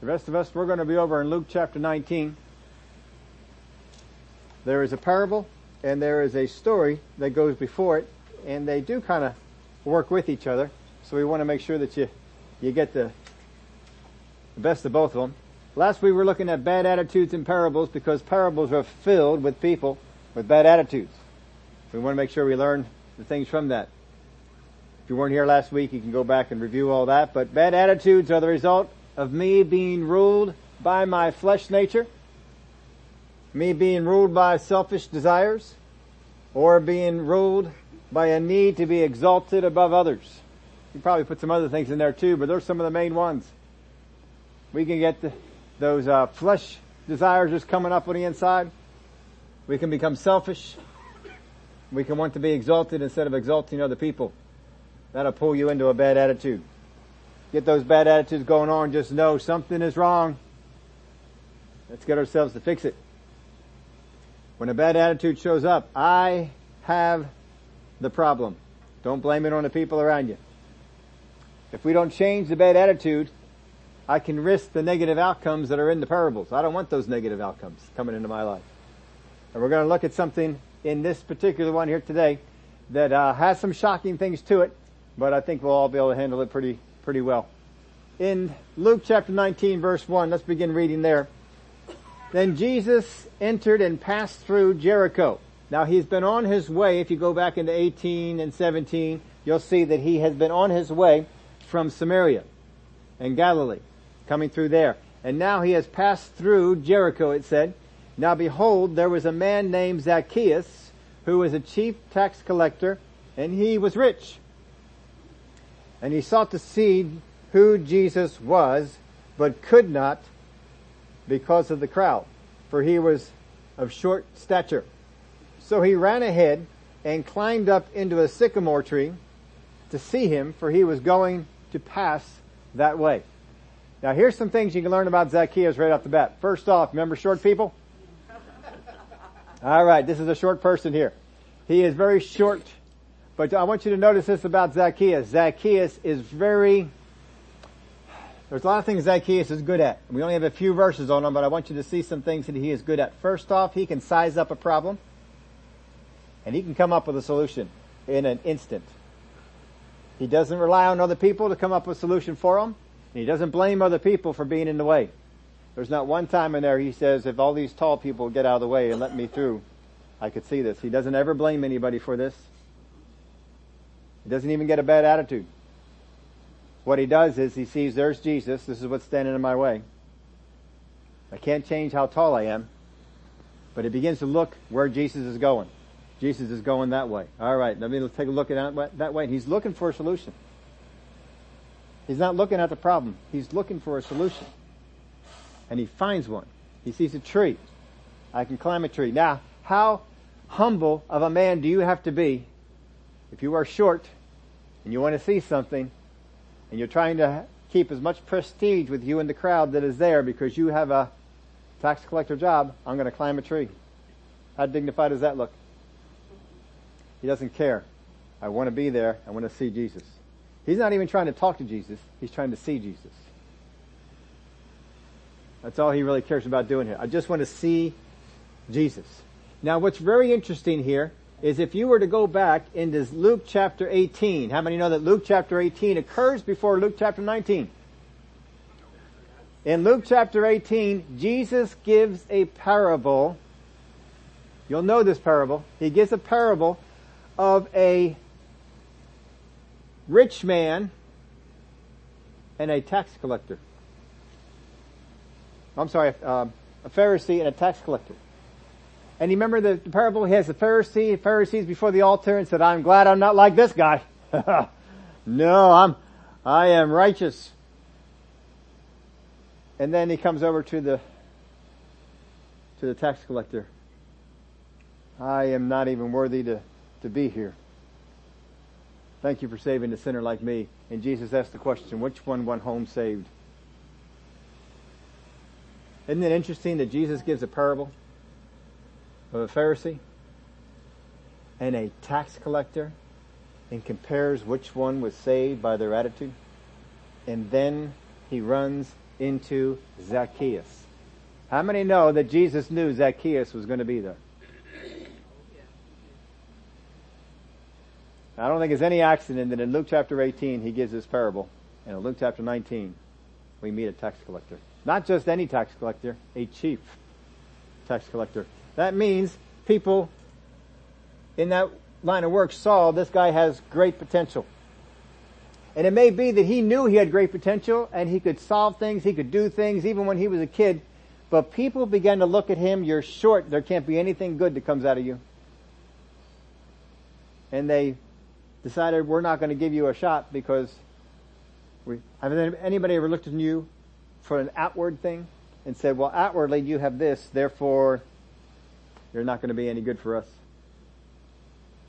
The rest of us, we're going to be over in Luke chapter 19. There is a parable and there is a story that goes before it and they do kind of work with each other. So we want to make sure that you, you get the, the best of both of them. Last week we were looking at bad attitudes in parables because parables are filled with people with bad attitudes. We want to make sure we learn the things from that. If you weren't here last week, you can go back and review all that. But bad attitudes are the result of me being ruled by my flesh nature, me being ruled by selfish desires, or being ruled by a need to be exalted above others. You probably put some other things in there too, but those are some of the main ones. We can get the, those uh, flesh desires just coming up on the inside. We can become selfish. We can want to be exalted instead of exalting other people. That'll pull you into a bad attitude. Get those bad attitudes going on, just know something is wrong. Let's get ourselves to fix it. When a bad attitude shows up, I have the problem. Don't blame it on the people around you. If we don't change the bad attitude, I can risk the negative outcomes that are in the parables. I don't want those negative outcomes coming into my life. And we're going to look at something in this particular one here today that uh, has some shocking things to it, but I think we'll all be able to handle it pretty pretty well. In Luke chapter 19 verse 1, let's begin reading there. Then Jesus entered and passed through Jericho. Now he's been on his way, if you go back into 18 and 17, you'll see that he has been on his way from Samaria and Galilee, coming through there. And now he has passed through Jericho, it said. Now behold, there was a man named Zacchaeus, who was a chief tax collector, and he was rich. And he sought to see who Jesus was, but could not because of the crowd, for he was of short stature. So he ran ahead and climbed up into a sycamore tree to see him, for he was going to pass that way. Now here's some things you can learn about Zacchaeus right off the bat. First off, remember short people? Alright, this is a short person here. He is very short, but I want you to notice this about Zacchaeus. Zacchaeus is very, there's a lot of things Zacchaeus is good at. We only have a few verses on him, but I want you to see some things that he is good at. First off, he can size up a problem. And he can come up with a solution in an instant. He doesn't rely on other people to come up with a solution for him. And he doesn't blame other people for being in the way. There's not one time in there he says, if all these tall people get out of the way and let me through, I could see this. He doesn't ever blame anybody for this. He doesn't even get a bad attitude. What he does is he sees there's Jesus. This is what's standing in my way. I can't change how tall I am, but he begins to look where Jesus is going. Jesus is going that way. All right, let me take a look at that, way. He's looking for a solution. He's not looking at the problem. He's looking for a solution. And he finds one. He sees a tree. I can climb a tree. Now, how humble of a man do you have to be if you are short and you want to see something and you're trying to keep as much prestige with you and the crowd that is there because you have a tax collector job, I'm going to climb a tree. How dignified does that look? He doesn't care. I want to be there. I want to see Jesus. He's not even trying to talk to Jesus. He's trying to see Jesus. That's all he really cares about doing here. I just want to see Jesus. Now what's very interesting here is if you were to go back into Luke chapter 18, how many know that Luke chapter 18 occurs before Luke chapter 19? In Luke chapter 18, Jesus gives a parable. You'll know this parable. He gives a parable of a rich man and a tax collector. I'm sorry, uh, a Pharisee and a tax collector. And you remember the, the parable? He has the Pharisee, Pharisees before the altar and said, I'm glad I'm not like this guy. no, I'm, I am righteous. And then he comes over to the, to the tax collector. I am not even worthy to to be here. Thank you for saving a sinner like me. And Jesus asked the question, which one went home saved? Isn't it interesting that Jesus gives a parable of a Pharisee and a tax collector and compares which one was saved by their attitude? And then he runs into Zacchaeus. How many know that Jesus knew Zacchaeus was going to be there? I don't think it's any accident that in Luke chapter 18 he gives this parable, and in Luke chapter 19 we meet a tax collector. Not just any tax collector, a chief tax collector. That means people in that line of work saw this guy has great potential. And it may be that he knew he had great potential and he could solve things, he could do things even when he was a kid, but people began to look at him, you're short, there can't be anything good that comes out of you. And they decided we're not going to give you a shot because we, anybody ever looked at you for an outward thing and said, well, outwardly you have this, therefore you're not going to be any good for us.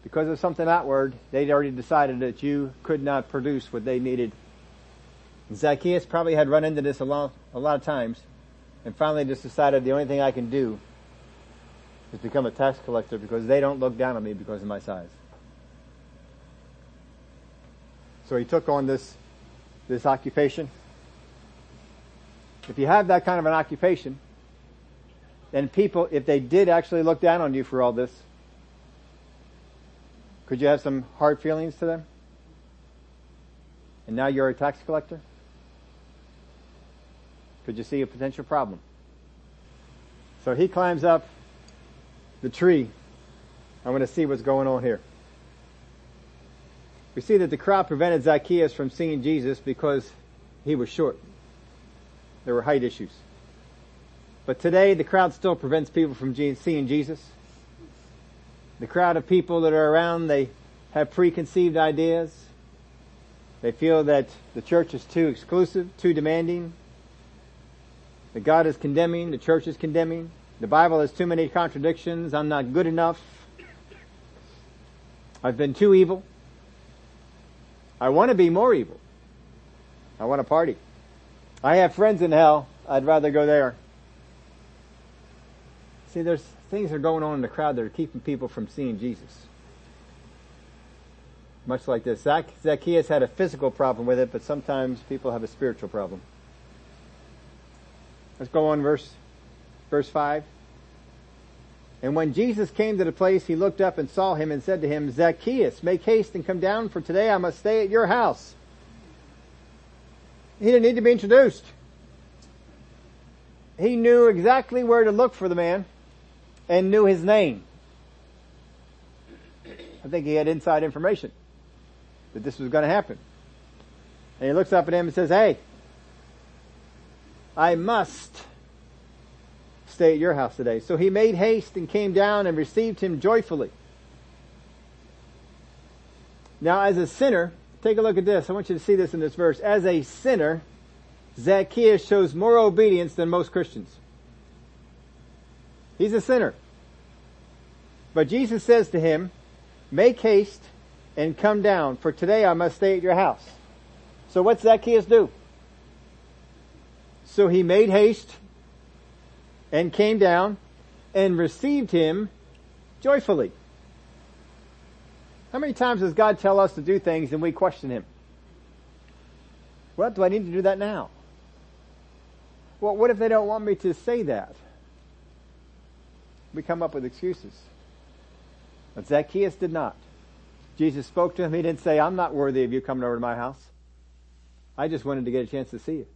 Because of something outward, they'd already decided that you could not produce what they needed. Zacchaeus probably had run into this a lot, a lot of times and finally just decided the only thing I can do is become a tax collector because they don't look down on me because of my size. So he took on this, this occupation. If you have that kind of an occupation, then people, if they did actually look down on you for all this, could you have some hard feelings to them? And now you're a tax collector? Could you see a potential problem? So he climbs up the tree. I'm going to see what's going on here. We see that the crowd prevented Zacchaeus from seeing Jesus because he was short. There were height issues. But today the crowd still prevents people from seeing Jesus. The crowd of people that are around, they have preconceived ideas. They feel that the church is too exclusive, too demanding, that God is condemning, the church is condemning, the Bible has too many contradictions, I'm not good enough, I've been too evil, I want to be more evil, I want to party. I have friends in hell, I'd rather go there. See, there's things that are going on in the crowd that are keeping people from seeing Jesus. Much like this. Zacchaeus had a physical problem with it, but sometimes people have a spiritual problem. Let's go on verse, verse 5. And when Jesus came to the place, he looked up and saw him and said to him, Zacchaeus, make haste and come down, for today I must stay at your house. He didn't need to be introduced. He knew exactly where to look for the man and knew his name. I think he had inside information that this was going to happen. And he looks up at him and says, hey, I must stay at your house today. So he made haste and came down and received him joyfully. Now as a sinner, take a look at this. I want you to see this in this verse. As a sinner, Zacchaeus shows more obedience than most Christians. He's a sinner. But Jesus says to him, make haste and come down, for today I must stay at your house. So what's Zacchaeus do? So he made haste and came down and received him joyfully. How many times does God tell us to do things and we question him? Well, do I need to do that now? Well, what if they don't want me to say that? We come up with excuses. But Zacchaeus did not. Jesus spoke to him. He didn't say, I'm not worthy of you coming over to my house. I just wanted to get a chance to see you.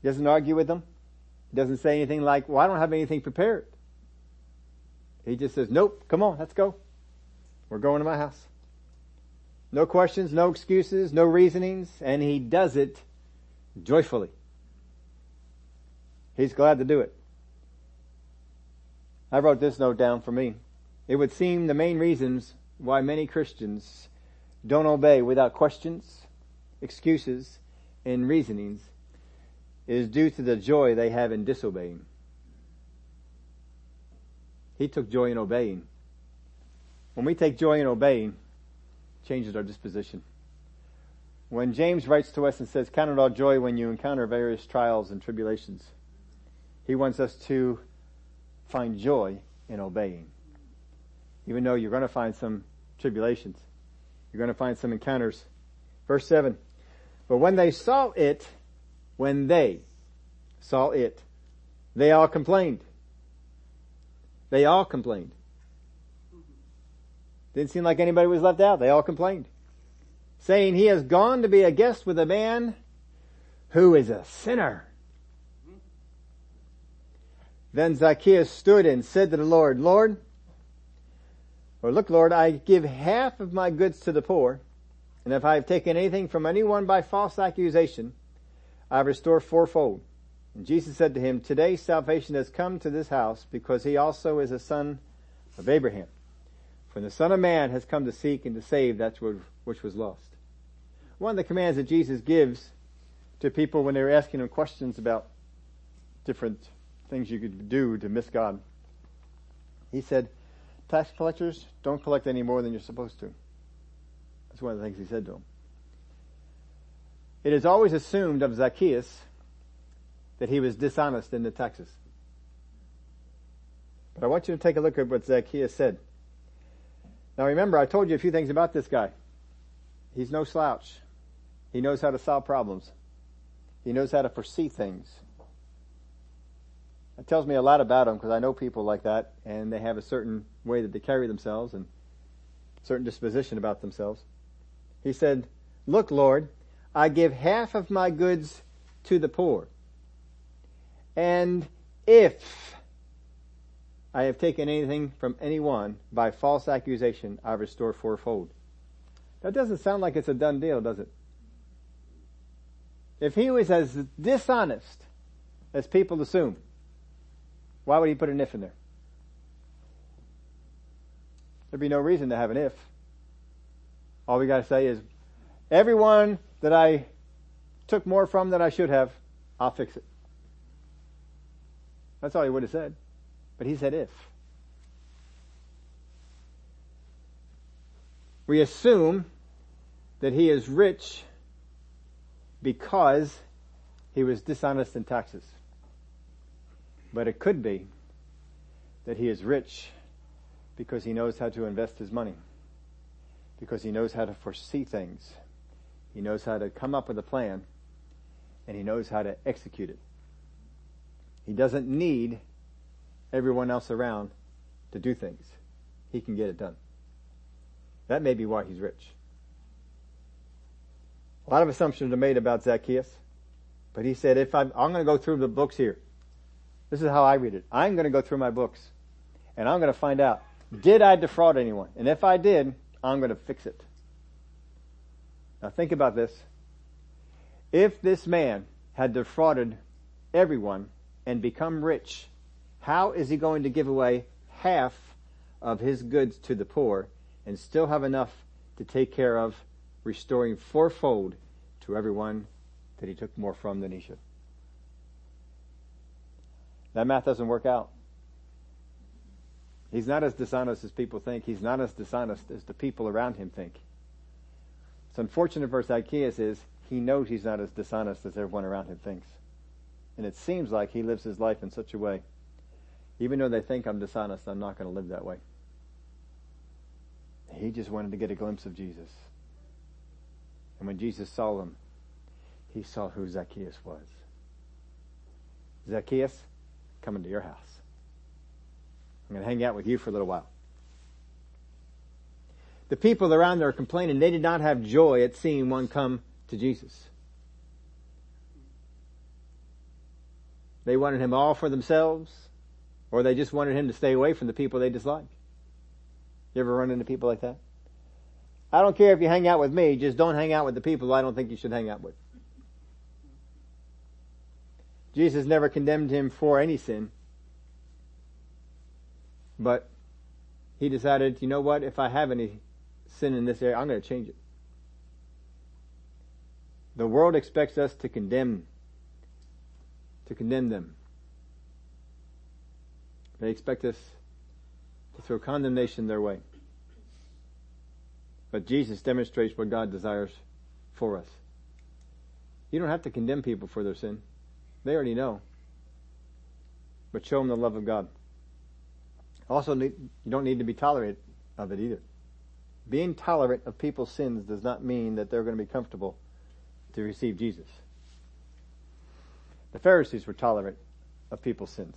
He doesn't argue with them. He doesn't say anything like, well, I don't have anything prepared. He just says, nope, come on, let's go. We're going to my house. No questions, no excuses, no reasonings, and he does it joyfully. He's glad to do it. I wrote this note down for me. It would seem the main reasons why many Christians don't obey without questions, excuses, and reasonings is due to the joy they have in disobeying. He took joy in obeying. When we take joy in obeying, changes our disposition. When James writes to us and says, count it all joy when you encounter various trials and tribulations, he wants us to find joy in obeying. Even though you're going to find some tribulations, you're going to find some encounters. Verse 7, but when they saw it, when they saw it, they all complained. They all complained. Didn't seem like anybody was left out. They all complained. Saying he has gone to be a guest with a man who is a sinner. Then Zacchaeus stood and said to the Lord, Lord, or look Lord, I give half of my goods to the poor, and if I have taken anything from anyone by false accusation, I restore fourfold. And Jesus said to him, Today salvation has come to this house because he also is a son of Abraham. For the Son of Man has come to seek and to save that which was lost. One of the commands that Jesus gives to people when they're asking him questions about different things you could do to miss God. He said, tax collectors don't collect any more than you're supposed to. That's one of the things he said to them. It is always assumed of Zacchaeus that he was dishonest in the taxes. But I want you to take a look at what Zacchaeus said. Now remember, I told you a few things about this guy. He's no slouch. He knows how to solve problems. He knows how to foresee things. It tells me a lot about him because I know people like that and they have a certain way that they carry themselves and certain disposition about themselves. He said, look Lord, I give half of my goods to the poor. And if I have taken anything from anyone by false accusation, I restore fourfold. That doesn't sound like it's a done deal, does it? If he was as dishonest as people assume, why would he put an if in there? There'd be no reason to have an if. All we gotta say is, everyone that I took more from than I should have, I'll fix it. That's all he would have said. But he said if. We assume that he is rich because he was dishonest in taxes. But it could be that he is rich because he knows how to invest his money. Because he knows how to foresee things. He knows how to come up with a plan and he knows how to execute it. He doesn't need everyone else around to do things. He can get it done. That may be why he's rich. A lot of assumptions are made about Zacchaeus, but he said, if I'm, I'm going to go through the books here. This is how I read it. I'm going to go through my books and I'm going to find out, did I defraud anyone? And if I did, I'm going to fix it. Now think about this. If this man had defrauded everyone and become rich, how is he going to give away half of his goods to the poor and still have enough to take care of restoring fourfold to everyone that he took more from than he should? That math doesn't work out. He's not as dishonest as people think. He's not as dishonest as the people around him think. What's unfortunate for Zacchaeus is he knows he's not as dishonest as everyone around him thinks. And it seems like he lives his life in such a way. Even though they think I'm dishonest, I'm not going to live that way. He just wanted to get a glimpse of Jesus. And when Jesus saw him, he saw who Zacchaeus was. Zacchaeus, coming to your house. I'm going to hang out with you for a little while. The people around there are complaining they did not have joy at seeing one come to Jesus. They wanted him all for themselves, or they just wanted him to stay away from the people they dislike. You ever run into people like that? I don't care if you hang out with me, just don't hang out with the people I don't think you should hang out with. Jesus never condemned him for any sin, but he decided, you know what, if I have any sin in this area, I'm going to change it. The world expects us to condemn to condemn them. They expect us to throw condemnation their way. But Jesus demonstrates what God desires for us. You don't have to condemn people for their sin. They already know. But show them the love of God. Also, you don't need to be tolerant of it either. Being tolerant of people's sins does not mean that they're going to be comfortable to receive Jesus. The Pharisees were tolerant of people's sins.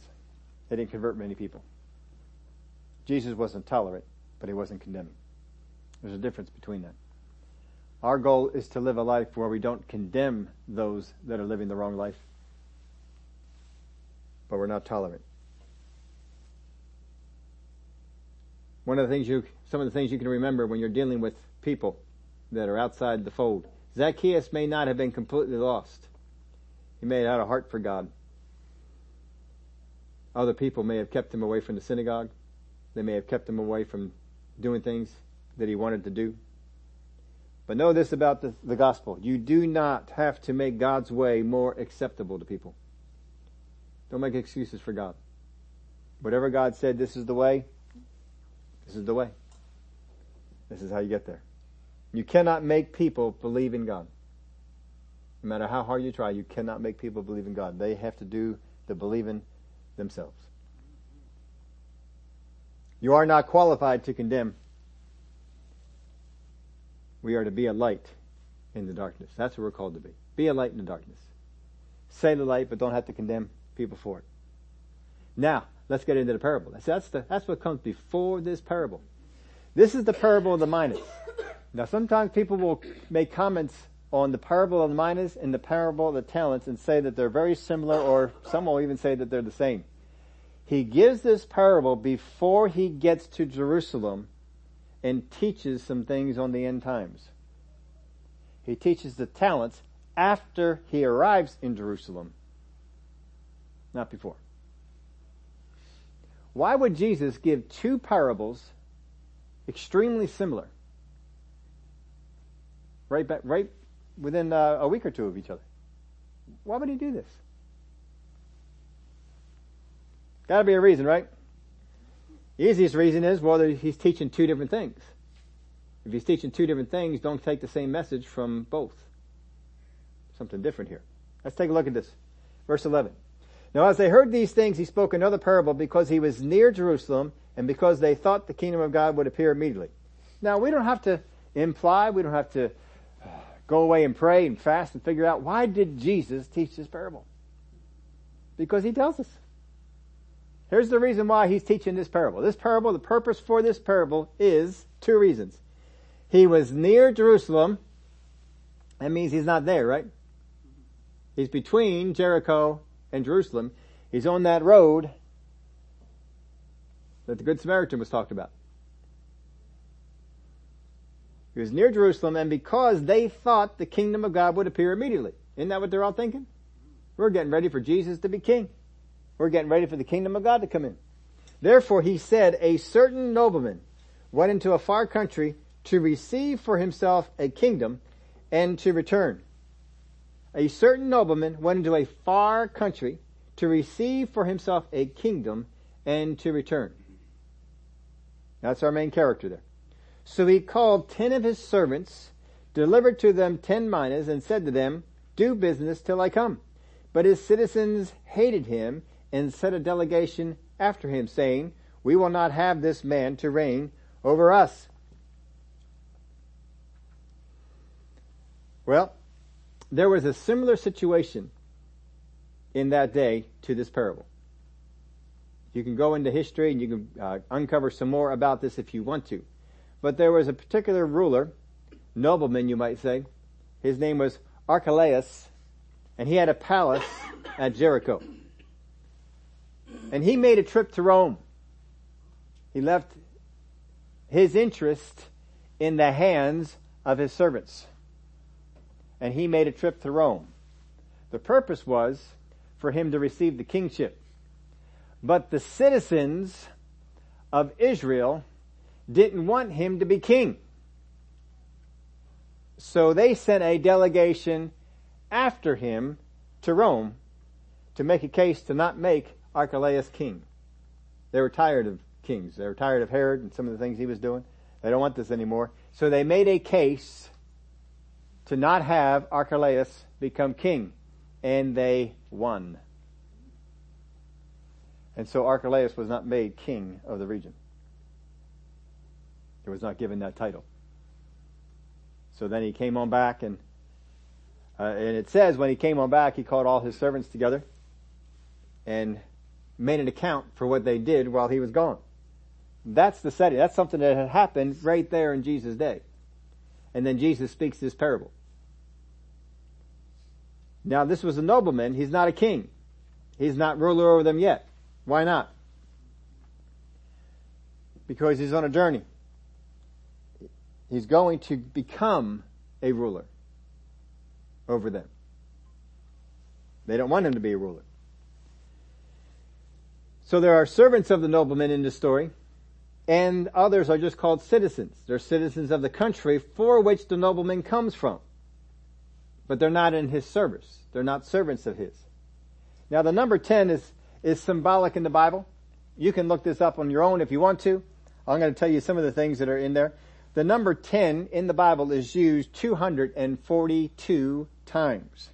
They didn't convert many people. Jesus wasn't tolerant, but he wasn't condemning. There's a difference between that. Our goal is to live a life where we don't condemn those that are living the wrong life, but we're not tolerant. One of the things you, some of the things you can remember when you're dealing with people that are outside the fold. Zacchaeus may not have been completely lost. He may have had a heart for God. Other people may have kept him away from the synagogue. They may have kept him away from doing things that he wanted to do. But know this about the, the gospel. You do not have to make God's way more acceptable to people. Don't make excuses for God. Whatever God said, this is the way, this is the way. This is how you get there. You cannot make people believe in God. No matter how hard you try, you cannot make people believe in God. They have to do the believing themselves. You are not qualified to condemn. We are to be a light in the darkness. That's what we're called to be. Be a light in the darkness. Say the light, but don't have to condemn people for it. Now, let's get into the parable. That's, the, that's what comes before this parable. This is the parable of the minas. Now, sometimes people will make comments on the parable of the minas and the parable of the talents and say that they're very similar, or some will even say that they're the same. He gives this parable before he gets to Jerusalem and teaches some things on the end times. He teaches the talents after he arrives in Jerusalem, not before. Why would Jesus give two parables extremely similar? Right back, right within uh, a week or two of each other. Why would he do this? Gotta be a reason, right? The easiest reason is, well, he's teaching two different things. If he's teaching two different things, don't take the same message from both. Something different here. Let's take a look at this. Verse 11. Now as they heard these things, he spoke another parable because he was near Jerusalem and because they thought the kingdom of God would appear immediately. Now we don't have to imply, we don't have to uh, go away and pray and fast and figure out why did Jesus teach this parable? Because he tells us. Here's the reason why he's teaching this parable. This parable, the purpose for this parable is two reasons. He was near Jerusalem. That means he's not there, right? He's between Jericho and Jerusalem. He's on that road that the Good Samaritan was talked about. He was near Jerusalem and because they thought the kingdom of God would appear immediately. Isn't that what they're all thinking? We're getting ready for Jesus to be king. We're getting ready for the kingdom of God to come in. Therefore he said, a certain nobleman went into a far country to receive for himself a kingdom and to return. A certain nobleman went into a far country to receive for himself a kingdom and to return. That's our main character there. So he called ten of his servants, delivered to them ten minas, and said to them, Do business till I come. But his citizens hated him and sent a delegation after him, saying, We will not have this man to reign over us. Well, there was a similar situation in that day to this parable. You can go into history and you can uh, uncover some more about this if you want to. But there was a particular ruler, nobleman you might say. His name was Archelaus, and he had a palace at Jericho. And he made a trip to Rome. He left his interest in the hands of his servants. And he made a trip to Rome. The purpose was for him to receive the kingship. But the citizens of Israel didn't want him to be king. So they sent a delegation after him to Rome to make a case to not make Archelaus king. They were tired of kings. They were tired of Herod and some of the things he was doing. They don't want this anymore. So they made a case to not have Archelaus become king. And they won. And so Archelaus was not made king of the region. He was not given that title. So then he came on back and Uh, and it says when he came on back, he called all his servants together and made an account for what they did while he was gone. That's the setting. That's something that had happened right there in Jesus' day. And then Jesus speaks this parable. Now this was a nobleman. He's not a king. He's not ruler over them yet. Why not? Because he's on a journey. He's going to become a ruler over them. They don't want him to be a ruler. So there are servants of the nobleman in this story, and others are just called citizens. They're citizens of the country for which the nobleman comes from. But they're not in his service. They're not servants of his. Now the number 10 is, is symbolic in the Bible. You can look this up on your own if you want to. I'm going to tell you some of the things that are in there. The number 10 in the Bible is used 242 times.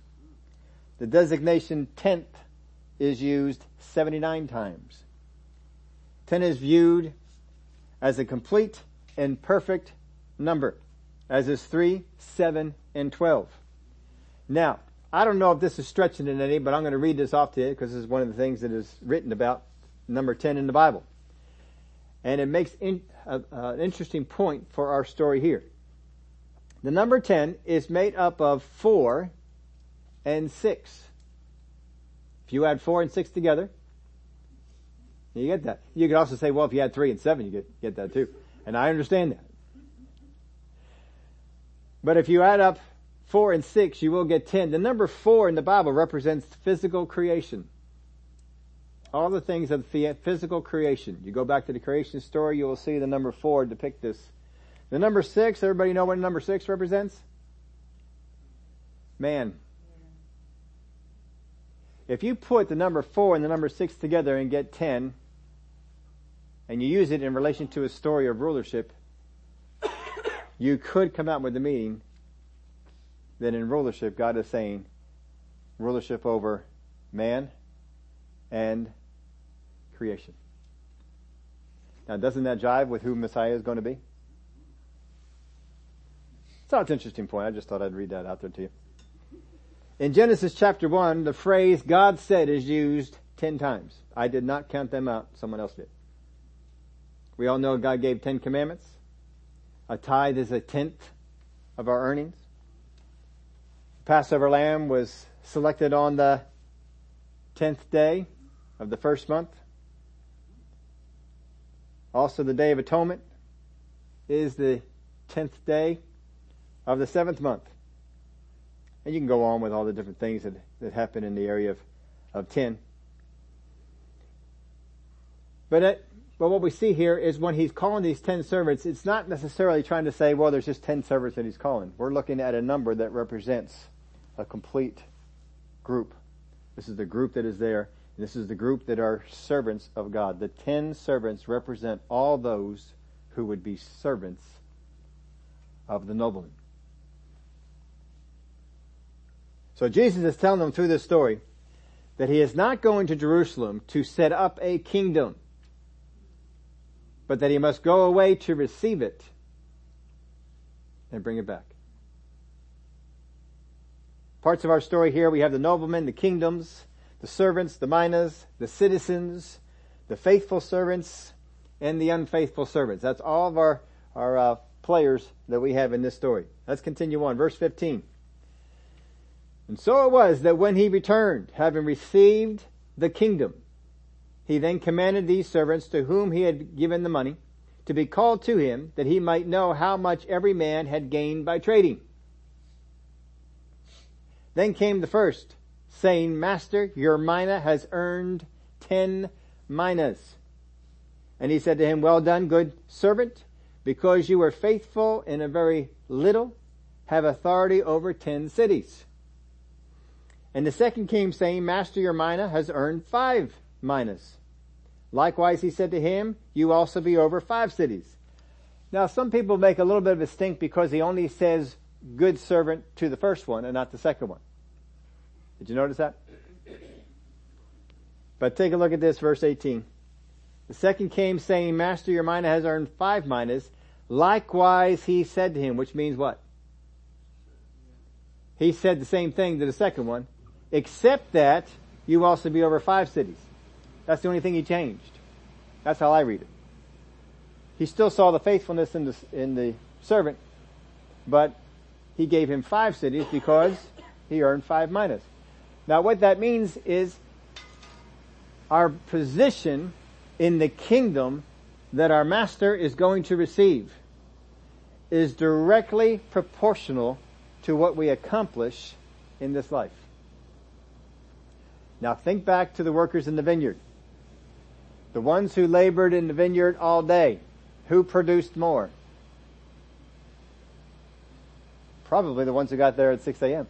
The designation tenth is used 79 times. 10 is viewed as a complete and perfect number, as is 3, 7, and 12. Now, I don't know if this is stretching it any, but I'm going to read this off to you because this is one of the things that is written about number 10 in the Bible. And it makes in, uh, uh, an interesting point for our story here. The number 10 is made up of 4 and 6. If you add 4 and 6 together, you get that. You could also say, well, if you add 3 and 7, you get, get that too. And I understand that. But if you add up 4 and 6, you will get 10. The number 4 in the Bible represents physical creation. All the things of the physical creation. You go back to the creation story, you will see the number 4 depict this. The number 6, everybody know what number 6 represents? Man. If you put the number 4 and the number 6 together and get 10, and you use it in relation to a story of rulership, you could come out with the meaning that in rulership, God is saying rulership over man and creation. Now, doesn't that jive with who Messiah is going to be? So it's an interesting point. I just thought I'd read that out there to you. In Genesis chapter 1, the phrase God said is used 10 times. I did not count them out. Someone else did. We all know God gave 10 commandments. A tithe is a tenth of our earnings. Passover lamb was selected on the 10th day of the first month. Also the Day of Atonement is the 10th day of the seventh month. And you can go on with all the different things that, that happen in the area of, of 10. But it, but what we see here is when he's calling these 10 servants, it's not necessarily trying to say, well, there's just 10 servants that he's calling. We're looking at a number that represents a complete group. This is the group that is there. This is the group that are servants of God. The ten servants represent all those who would be servants of the nobleman. So Jesus is telling them through this story that he is not going to Jerusalem to set up a kingdom, but that he must go away to receive it and bring it back. Parts of our story here, we have the noblemen, the kingdoms, the servants, the minas, the citizens, the faithful servants, and the unfaithful servants. That's all of our, our uh, players that we have in this story. Let's continue on. Verse 15. And so it was that when he returned, having received the kingdom, he then commanded these servants to whom he had given the money to be called to him that he might know how much every man had gained by trading. Then came the first, saying, Master, your mina has earned ten minas. And he said to him, Well done, good servant, because you were faithful in a very little, have authority over ten cities. And the second came saying, Master, your mina has earned five minas. Likewise, he said to him, You also be over five cities. Now, some people make a little bit of a stink because he only says good servant to the first one and not the second one. Did you notice that? But take a look at this, verse 18. The second came saying, Master, your mina has earned five minas. Likewise, he said to him, which means what? he said the same thing to the second one, except that you also be over five cities. That's the only thing he changed. That's how I read it. He still saw the faithfulness in the, in the servant, but he gave him five cities because he earned five minas. Now what that means is our position in the kingdom that our master is going to receive is directly proportional to what we accomplish in this life. Now think back to the workers in the vineyard. The ones who labored in the vineyard all day. Who produced more? Probably the ones who got there at 6 a.m.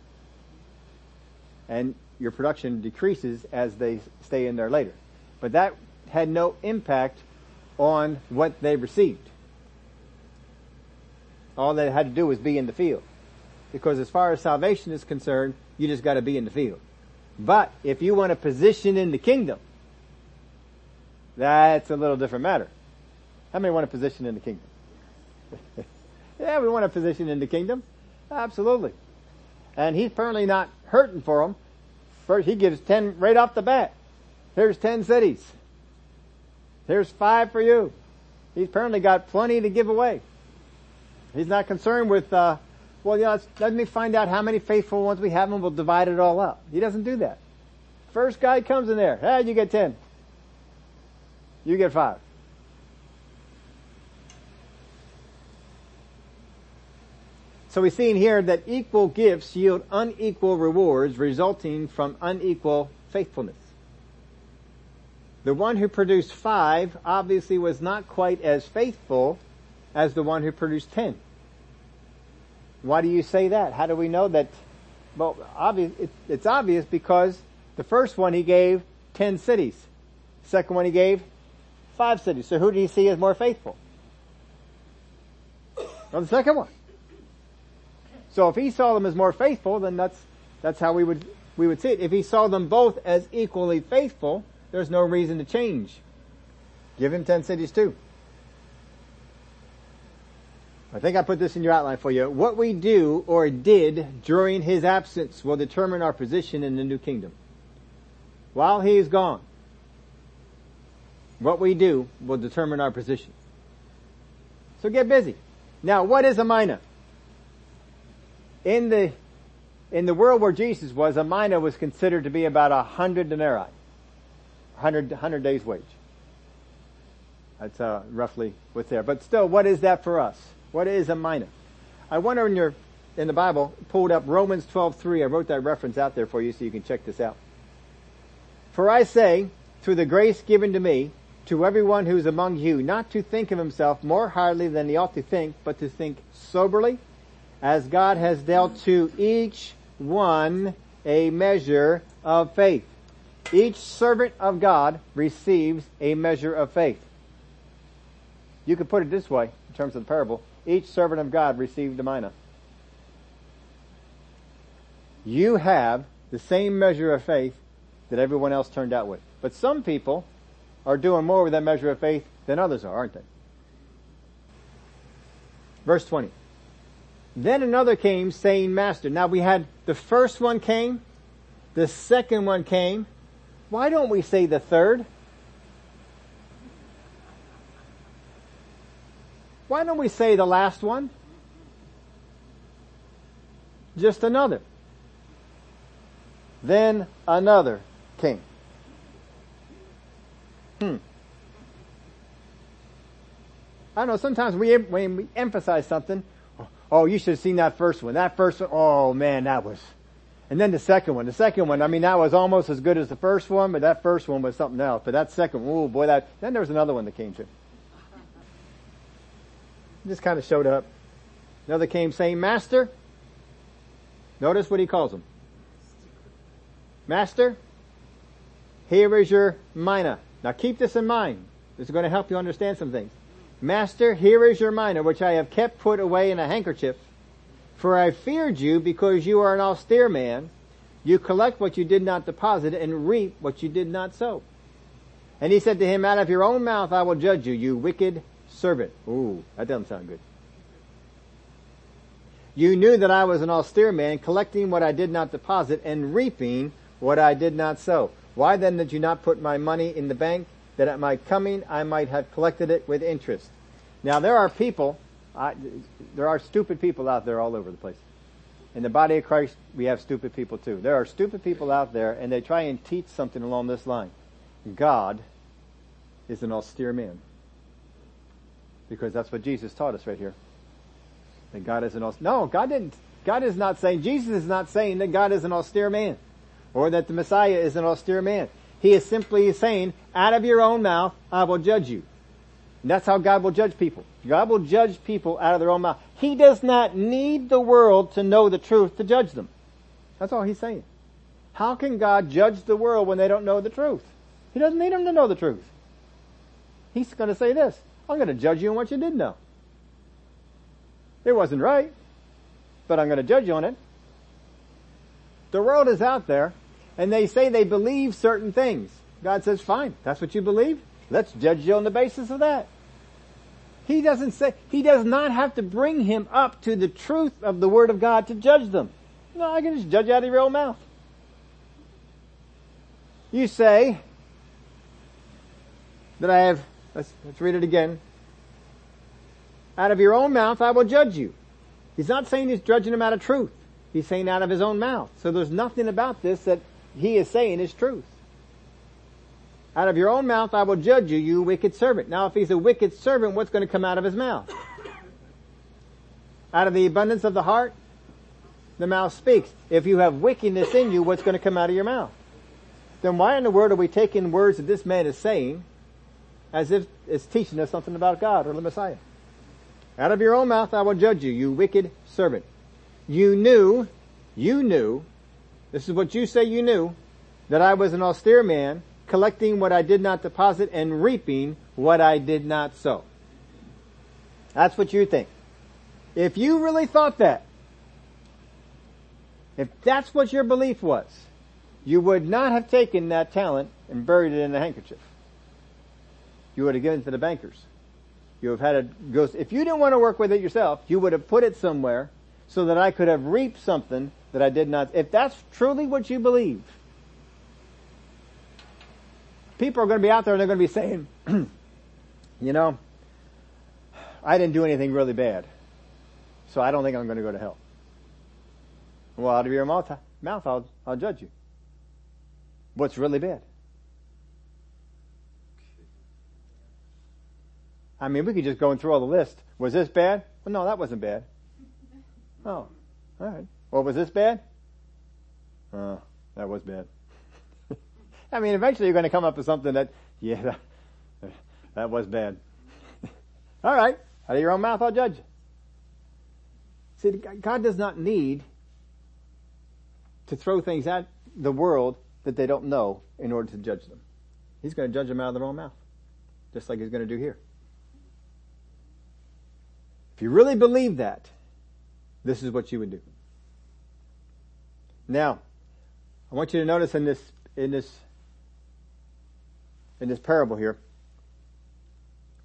And your production decreases as they stay in there later. But that had no impact on what they received. All they had to do was be in the field. Because as far as salvation is concerned, you just gotta be in the field. But if you want a position in the kingdom, that's a little different matter. How many want a position in the kingdom? yeah, we want a position in the kingdom. Absolutely. And he's apparently not hurting for them. First, he gives 10 right off the bat. Here's 10 cities. Here's five for you. He's apparently got plenty to give away. He's not concerned with, uh, well, yeah, let me find out how many faithful ones we have and we'll divide it all up. He doesn't do that. First guy comes in there. Hey, you get 10. You get five. So we see in here that equal gifts yield unequal rewards resulting from unequal faithfulness. The one who produced five obviously was not quite as faithful as the one who produced ten. Why do you say that? How do we know that? Well, obvious, it, it's obvious because the first one he gave ten cities. Second one he gave five cities. So who do you see as more faithful? Well, the second one. So if he saw them as more faithful, then that's, that's how we would, we would see it. If he saw them both as equally faithful, there's no reason to change. Give him ten cities too. I think I put this in your outline for you. What we do or did during his absence will determine our position in the new kingdom. While he is gone, what we do will determine our position. So get busy. Now, what is a mina? In the, in the world where Jesus was, a mina was considered to be about a hundred denarii. 100, 100 days wage. That's uh, roughly what's there. But still, what is that for us? What is a mina? I wonder in your in the Bible pulled up Romans 12:3. I wrote that reference out there for you so you can check this out. For I say, through the grace given to me, to everyone who is among you, not to think of himself more highly than he ought to think, but to think soberly, as God has dealt to each one a measure of faith. Each servant of God receives a measure of faith. You could put it this way in terms of the parable. Each servant of God received a mina. You have the same measure of faith that everyone else turned out with. But some people are doing more with that measure of faith than others are, aren't they? Verse 20. Then another came saying, Master. Now we had the first one came, the second one came. Why don't we say the third? Why don't we say the last one? Just another. Then another came. Hmm. I know, sometimes we, when we emphasize something, oh, you should have seen that first one. That first one, oh man, that was, and then the second one. The second one, I mean, that was almost as good as the first one, but that first one was something else. But that second, oh boy, that, then there was another one that came to. Just kind of showed up. Another came saying, Master. Notice what he calls him. Master, here is your mina. Now keep this in mind. This is going to help you understand some things. Master, here is your mina, which I have kept put away in a handkerchief. For I feared you because you are an austere man. You collect what you did not deposit and reap what you did not sow. And he said to him, out of your own mouth I will judge you, you wicked servant. Ooh, that doesn't sound good. You knew that I was an austere man, collecting what I did not deposit and reaping what I did not sow. Why then did you not put my money in the bank that at my coming I might have collected it with interest? Now there are people, I, there are stupid people out there all over the place. In the body of Christ, we have stupid people too. There are stupid people out there and they try and teach something along this line. God is an austere man. Because that's what Jesus taught us right here. That God is an austere, no, God didn't, God is not saying, Jesus is not saying that God is an austere man. Or that the Messiah is an austere man. He is simply saying, out of your own mouth, I will judge you. And that's how God will judge people. God will judge people out of their own mouth. He does not need the world to know the truth to judge them. That's all he's saying. How can God judge the world when they don't know the truth? He doesn't need them to know the truth. He's going to say this. I'm going to judge you on what you did know. It wasn't right, but I'm going to judge you on it. The world is out there and they say they believe certain things. God says, fine, that's what you believe. Let's judge you on the basis of that. He doesn't say, he does not have to bring him up to the truth of the word of God to judge them. No, I can just judge out of your own mouth. You say that I have, let's, let's read it again. Out of your own mouth I will judge you. He's not saying he's judging him out of truth. He's saying out of his own mouth. So there's nothing about this that he is saying is truth. Out of your own mouth I will judge you, you wicked servant. Now if he's a wicked servant, what's going to come out of his mouth? Out of the abundance of the heart, the mouth speaks. If you have wickedness in you, what's going to come out of your mouth? Then why in the world are we taking words that this man is saying as if it's teaching us something about God or the Messiah? Out of your own mouth I will judge you, you wicked servant. You knew, you knew, this is what you say you knew, that I was an austere man, collecting what I did not deposit and reaping what I did not sow. That's what you think. If you really thought that, if that's what your belief was, you would not have taken that talent and buried it in a handkerchief. You would have given it to the bankers. You would have had it go, if you didn't want to work with it yourself, you would have put it somewhere so that I could have reaped something that I did not. If that's truly what you believe, people are going to be out there and they're going to be saying, you know, I didn't do anything really bad, so I don't think I'm going to go to hell. Well, out of your mouth, mouth I'll, I'll judge you. What's really bad? I mean, we could just go and through all the list. Was this bad? Well, no, that wasn't bad. Oh, alright. Well, was this bad? Uh, that was bad. I mean, eventually you're going to come up with something that, yeah, that, that was bad. All right, out of your own mouth I'll judge. See, God does not need to throw things at the world that they don't know in order to judge them. He's going to judge them out of their own mouth, just like he's going to do here. If you really believe that, this is what you would do. Now, I want you to notice in this, in this in this parable here.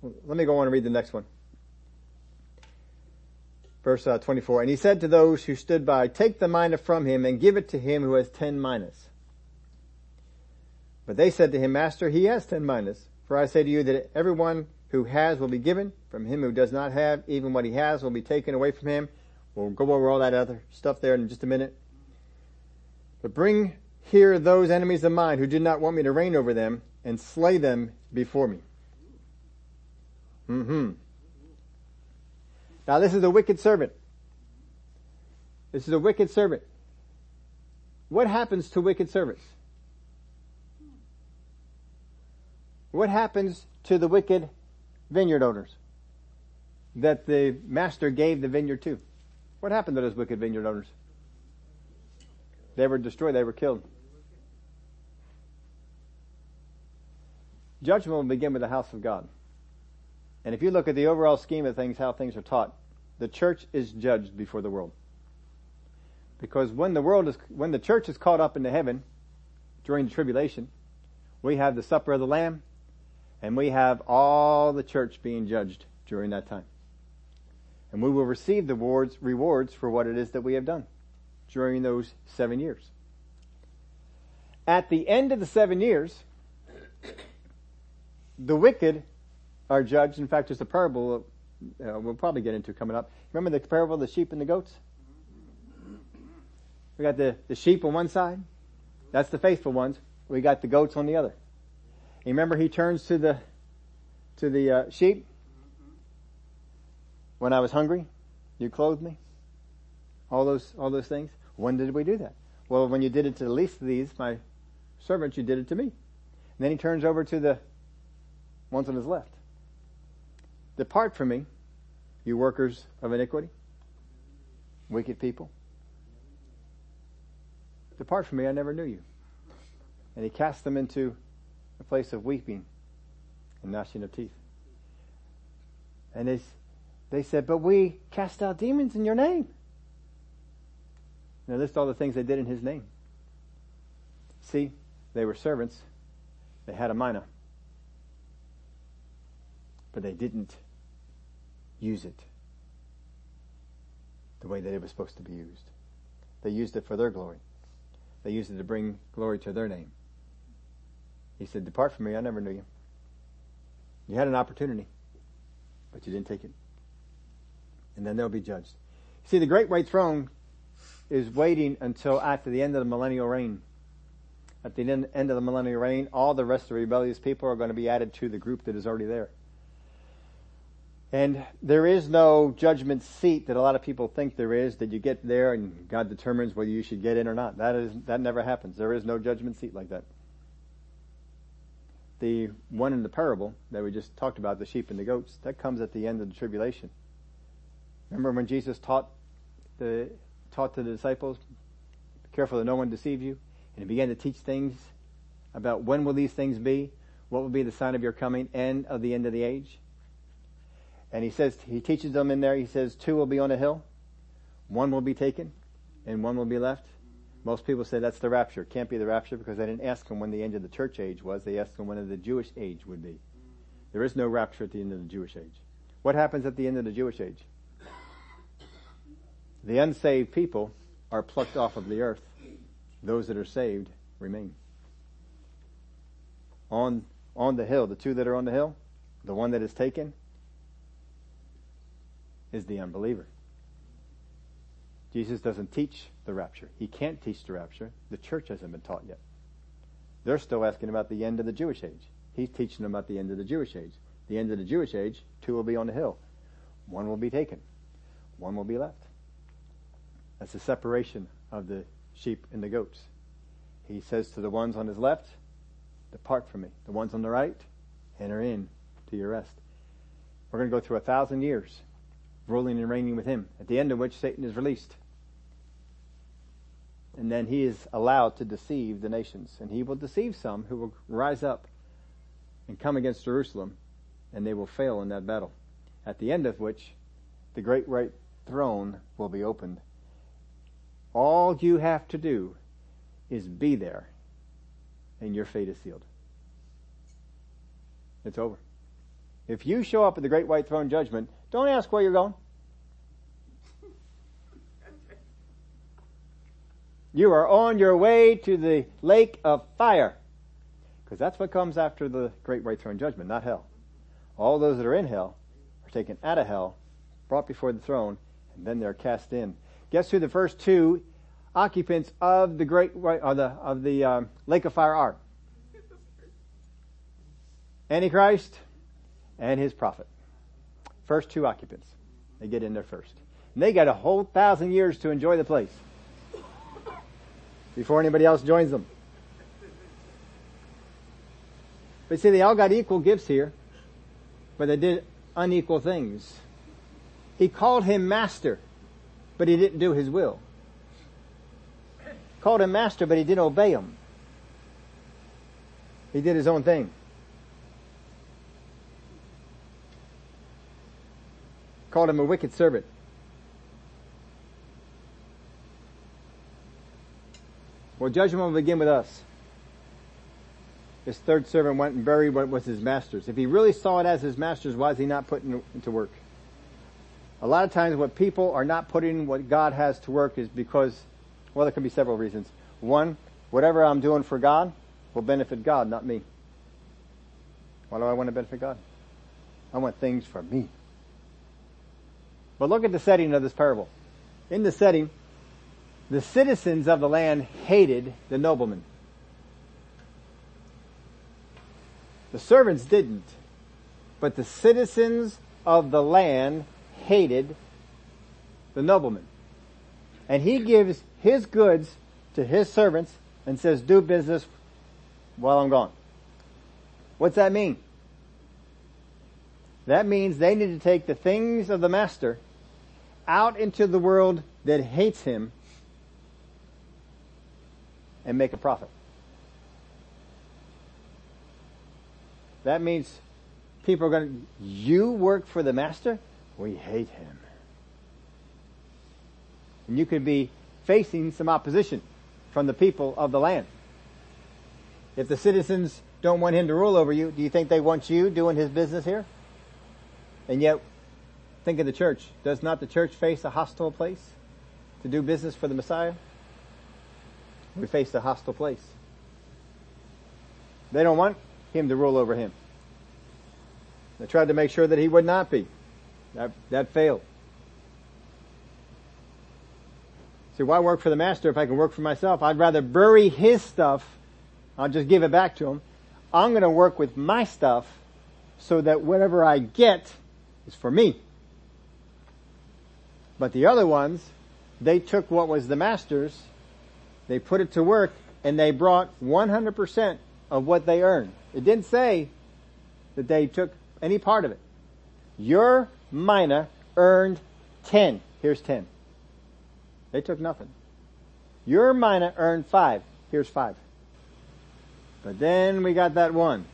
Let me go on and read the next one. Verse uh, 24. And he said to those who stood by, take the mina from him and give it to him who has ten minas. But they said to him, Master, he has ten minas. For I say to you that everyone who has will be given. From him who does not have, even what he has will be taken away from him. We'll go over all that other stuff there in just a minute. But bring here those enemies of mine who did not want me to reign over them and slay them before me. Mm-hmm. Now this is a wicked servant. This is a wicked servant. What happens to wicked servants? What happens to the wicked vineyard owners that the master gave the vineyard to? What happened to those wicked vineyard owners? They were destroyed. They were killed. Judgment will begin with the house of God. And if you look at the overall scheme of things, how things are taught, the church is judged before the world. Because when the world is, when the church is caught up into heaven during the tribulation, we have the supper of the Lamb, and we have all the church being judged during that time. And we will receive the rewards, rewards for what it is that we have done during those seven years. At the end of the seven years, the wicked are judged. In fact, there's a parable uh, we'll probably get into coming up. Remember the parable of the sheep and the goats? We got the, the sheep on one side. That's the faithful ones. We got the goats on the other. You remember he turns to the, to the uh, sheep. When I was hungry, you clothed me. All those, all those things. When did we do that? Well, when you did it to the least of these, my servants, you did it to me. And then he turns over to the ones on his left. Depart from me, you workers of iniquity, wicked people. Depart from me, I never knew you. And he cast them into a place of weeping and gnashing of teeth. And they, they said, but we cast out demons in your name. Now list all the things they did in his name. See, they were servants. They had a mina. But they didn't use it the way that it was supposed to be used. They used it for their glory. They used it to bring glory to their name. He said, depart from me, I never knew you. You had an opportunity, but you didn't take it. And then they'll be judged. See, the great white throne is waiting until after the end of the millennial reign. At the end of the millennial reign, all the rest of the rebellious people are going to be added to the group that is already there. And there is no judgment seat that a lot of people think there is, that you get there and God determines whether you should get in or not. That is, that never happens. There is no judgment seat like that. The one in the parable that we just talked about, the sheep and the goats, that comes at the end of the tribulation. Remember when Jesus taught the, taught to the disciples, be careful that no one deceive you, and he began to teach things about when will these things be, what will be the sign of your coming, and of the end of the age. And he says, he teaches them in there, he says, two will be on a hill, one will be taken, and one will be left. Most people say that's the rapture. Can't be the rapture because they didn't ask him when the end of the church age was. They asked him when the Jewish age would be. There is no rapture at the end of the Jewish age. What happens at the end of the Jewish age? The unsaved people are plucked off of the earth. Those that are saved remain. On, on the hill, the two that are on the hill, the one that is taken is the unbeliever. Jesus doesn't teach the rapture. He can't teach the rapture. The church hasn't been taught yet. They're still asking about the end of the Jewish age. He's teaching them about the end of the Jewish age. The end of the Jewish age, two will be on the hill. One will be taken. One will be left. That's the separation of the sheep and the goats. He says to the ones on his left, depart from me. The ones on the right, enter in to your rest. We're going to go through a thousand years ruling and reigning with him, at the end of which Satan is released. And then he is allowed to deceive the nations. And he will deceive some who will rise up and come against Jerusalem, and they will fail in that battle. At the end of which, the great white throne will be opened. All you have to do is be there, and your fate is sealed. It's over. If you show up at the great white throne judgment, don't ask where you're going. You are on your way to the lake of fire. Because that's what comes after the great white throne judgment, not hell. All those that are in hell are taken out of hell, brought before the throne, and then they're cast in. Guess who the first two occupants of the great of the of the um, lake of fire are? Antichrist and his prophet. First two occupants. They get in there first. And they got a whole thousand years to enjoy the place before anybody else joins them. But see, they all got equal gifts here, but they did unequal things. He called him master, but he didn't do his will. Called him master, but he didn't obey him. He did his own thing. Called him a wicked servant. Well, judgment will begin with us. His third servant went and buried what was his master's. If he really saw it as his master's, why is he not putting it into work? A lot of times what people are not putting what God has to work is because, well, there can be several reasons. One, whatever I'm doing for God will benefit God, not me. Why do I want to benefit God? I want things for me. But look at the setting of this parable. In the setting, the citizens of the land hated the nobleman. The servants didn't, but the citizens of the land hated the nobleman. And he gives his goods to his servants and says, do business while I'm gone. What's that mean? That means they need to take the things of the master out into the world that hates him and make a profit. That means people are going to, you work for the master? We hate him. And you could be facing some opposition from the people of the land. If the citizens don't want him to rule over you, do you think they want you doing his business here? And yet, think of the church. Does not the church face a hostile place to do business for the Messiah? We face a hostile place. They don't want him to rule over him. They tried to make sure that he would not be. That, that failed. See, why work for the master if I can work for myself? I'd rather bury his stuff. I'll just give it back to him. I'm going to work with my stuff so that whatever I get is for me. But the other ones, they took what was the master's, they put it to work, and they brought 100% of what they earned. It didn't say that they took any part of it. Your mina earned 10. Here's 10. They took nothing. Your mina earned 5. Here's 5. But then we got that one.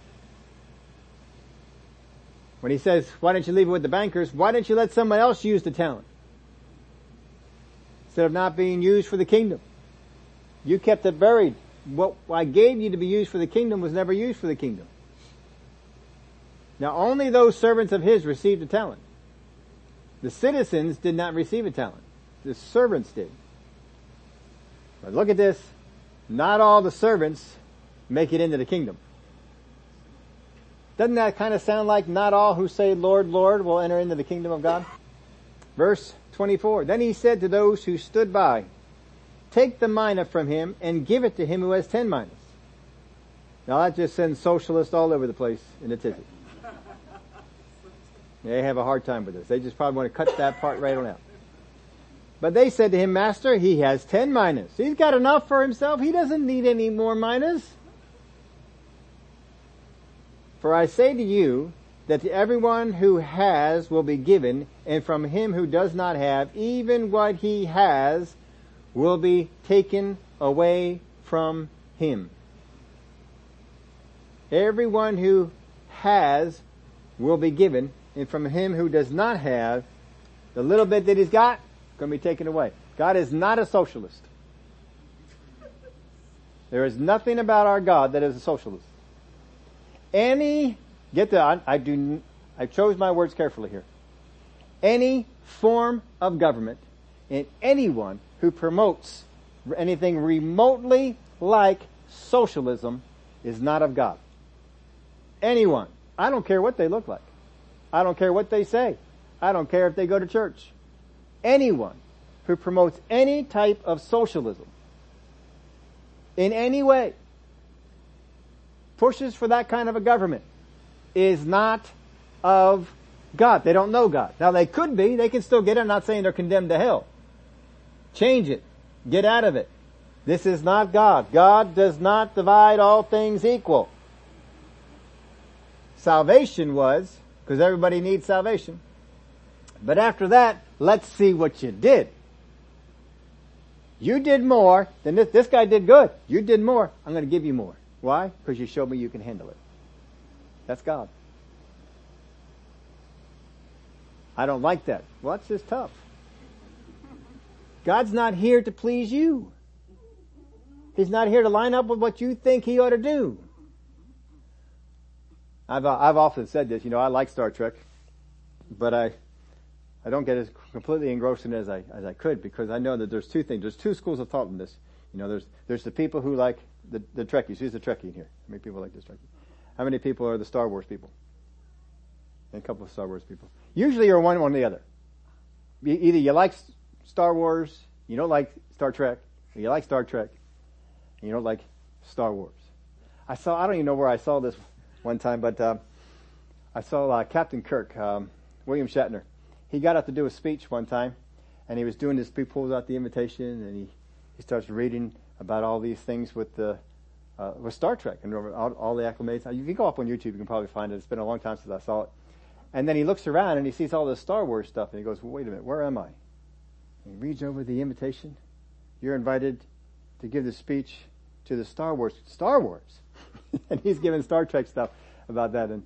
When he says, why don't you leave it with the bankers? Why don't you let someone else use the talent? Instead of not being used for the kingdom. You kept it buried. What I gave you to be used for the kingdom was never used for the kingdom. Now only those servants of his received a talent. The citizens did not receive a talent. The servants did. But look at this. Not all the servants make it into the kingdom. Doesn't that kind of sound like not all who say Lord, Lord will enter into the kingdom of God? Verse 24. Then he said to those who stood by, take the mina from him and give it to him who has ten minas. Now that just sends socialists all over the place in a tizzy. They have a hard time with this. They just probably want to cut that part right on out. But they said to him, Master, he has ten minas. He's got enough for himself. He doesn't need any more minas. For I say to you that to everyone who has will be given, and from him who does not have, even what he has will be taken away from him. Everyone who has will be given, and from him who does not have, the little bit that he's got, going to be taken away. God is not a socialist. There is nothing about our God that is a socialist. Any, get that, I, I do, I chose my words carefully here. Any form of government and anyone who promotes anything remotely like socialism is not of God. Anyone. I don't care what they look like. I don't care what they say. I don't care if they go to church. Anyone who promotes any type of socialism in any way pushes for that kind of a government is not of God. They don't know God. Now they could be. They can still get it. I'm not saying they're condemned to hell. Change it. Get out of it. This is not God. God does not divide all things equal. Salvation was because everybody needs salvation. But after that, let's see what you did. You did more than this. This guy did good. You did more. I'm going to give you more. Why? Because you showed me you can handle it. That's God. I don't like that. Well, just tough. God's not here to please you. He's not here to line up with what you think he ought to do. I've, uh, I've often said this, you know, I like Star Trek, but I, I don't get as completely engrossed in it as I, as I could because I know that there's two things. There's two schools of thought in this. You know, there's, there's the people who like the, the Trekkies. Who's the Trekkie in here? How many people like this Trekkie? How many people are the Star Wars people? And a couple of Star Wars people. Usually you're one, or the other. Either you like Star Wars, you don't like Star Trek, or you like Star Trek, and you don't like Star Wars. I saw, I don't even know where I saw this one time, but, uh, I saw uh, Captain Kirk, um, William Shatner. He got up to do a speech one time, and he was doing this. He pulls out the invitation, and he he starts reading about all these things with the uh, with Star Trek and all, all the acclimates. You can go up on YouTube; you can probably find it. It's been a long time since I saw it. And then he looks around and he sees all this Star Wars stuff, and he goes, well, "Wait a minute, where am I?" And he reads over the invitation. You're invited to give the speech to the Star Wars Star Wars, and he's giving Star Trek stuff about that and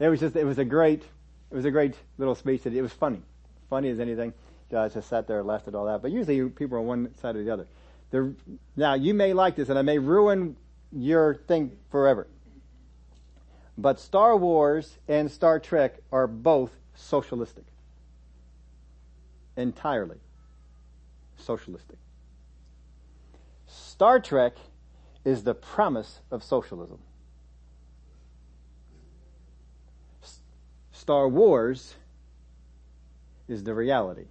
it was just, it was a great, it was a great little speech. That it was funny, funny as anything. Uh, I just sat there and laughed at all that. But usually people are on one side or the other. The, now you may like this, and I may ruin your thing forever. But Star Wars and Star Trek are both socialistic. Entirely socialistic. Star Trek is the promise of socialism. Star Wars is the reality.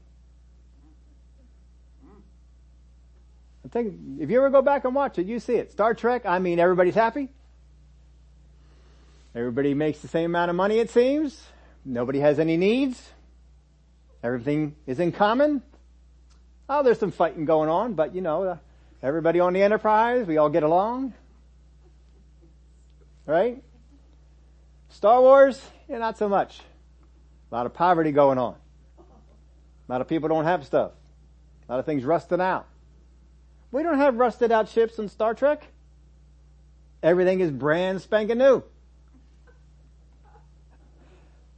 I think if you ever go back and watch it, you see it. Star Trek, I mean, everybody's happy. Everybody makes the same amount of money, it seems. Nobody has any needs. Everything is in common. Oh, there's some fighting going on, but you know, everybody on the Enterprise, we all get along. Right? Star Wars, yeah, not so much. A lot of poverty going on. A lot of people don't have stuff. A lot of things rusted out. We don't have rusted out ships in Star Trek. Everything is brand spanking new.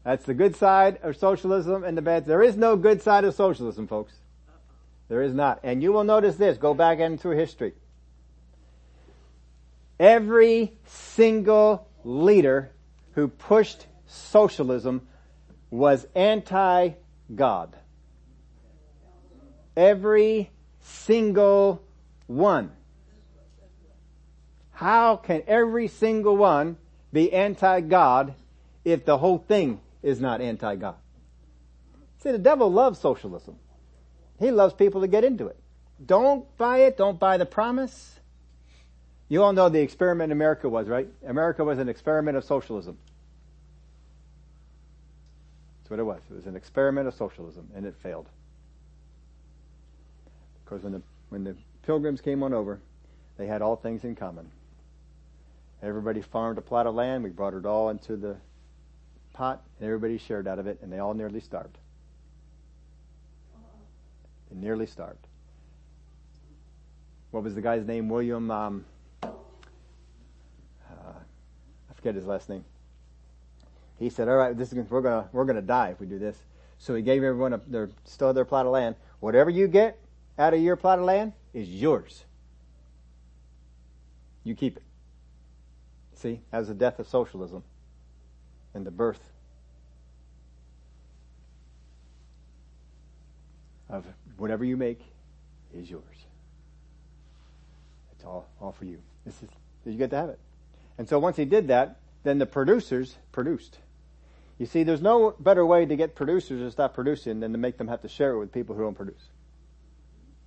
That's the good side of socialism and the bad. There is no good side of socialism, folks. There is not. And you will notice this. Go back into history. Every single leader who pushed socialism was anti-God. Every single one. How can every single one be anti-God if the whole thing is not anti-God? See, the devil loves socialism. He loves people to get into it. Don't buy it. Don't buy the promise. You all know the experiment America was, right? America was an experiment of socialism That's what it was. It was an experiment of socialism, and it failed. Because when the, when the pilgrims came on over, they had all things in common. Everybody farmed a plot of land. We brought it all into the pot, and everybody shared out of it, and they all nearly starved. They nearly starved. What was the guy's name? William. Um, uh, I forget his last name he said, all right, this is, we're gonna, we're gonna die if we do this. So he gave everyone a, their, still their plot of land. Whatever you get out of your plot of land is yours. You keep it. See, that was the death of socialism and the birth of whatever you make is yours. It's all, all for you. This is, you get to have it. And so once he did that, then the producers produced. You see, there's no better way to get producers to stop producing than to make them have to share it with people who don't produce.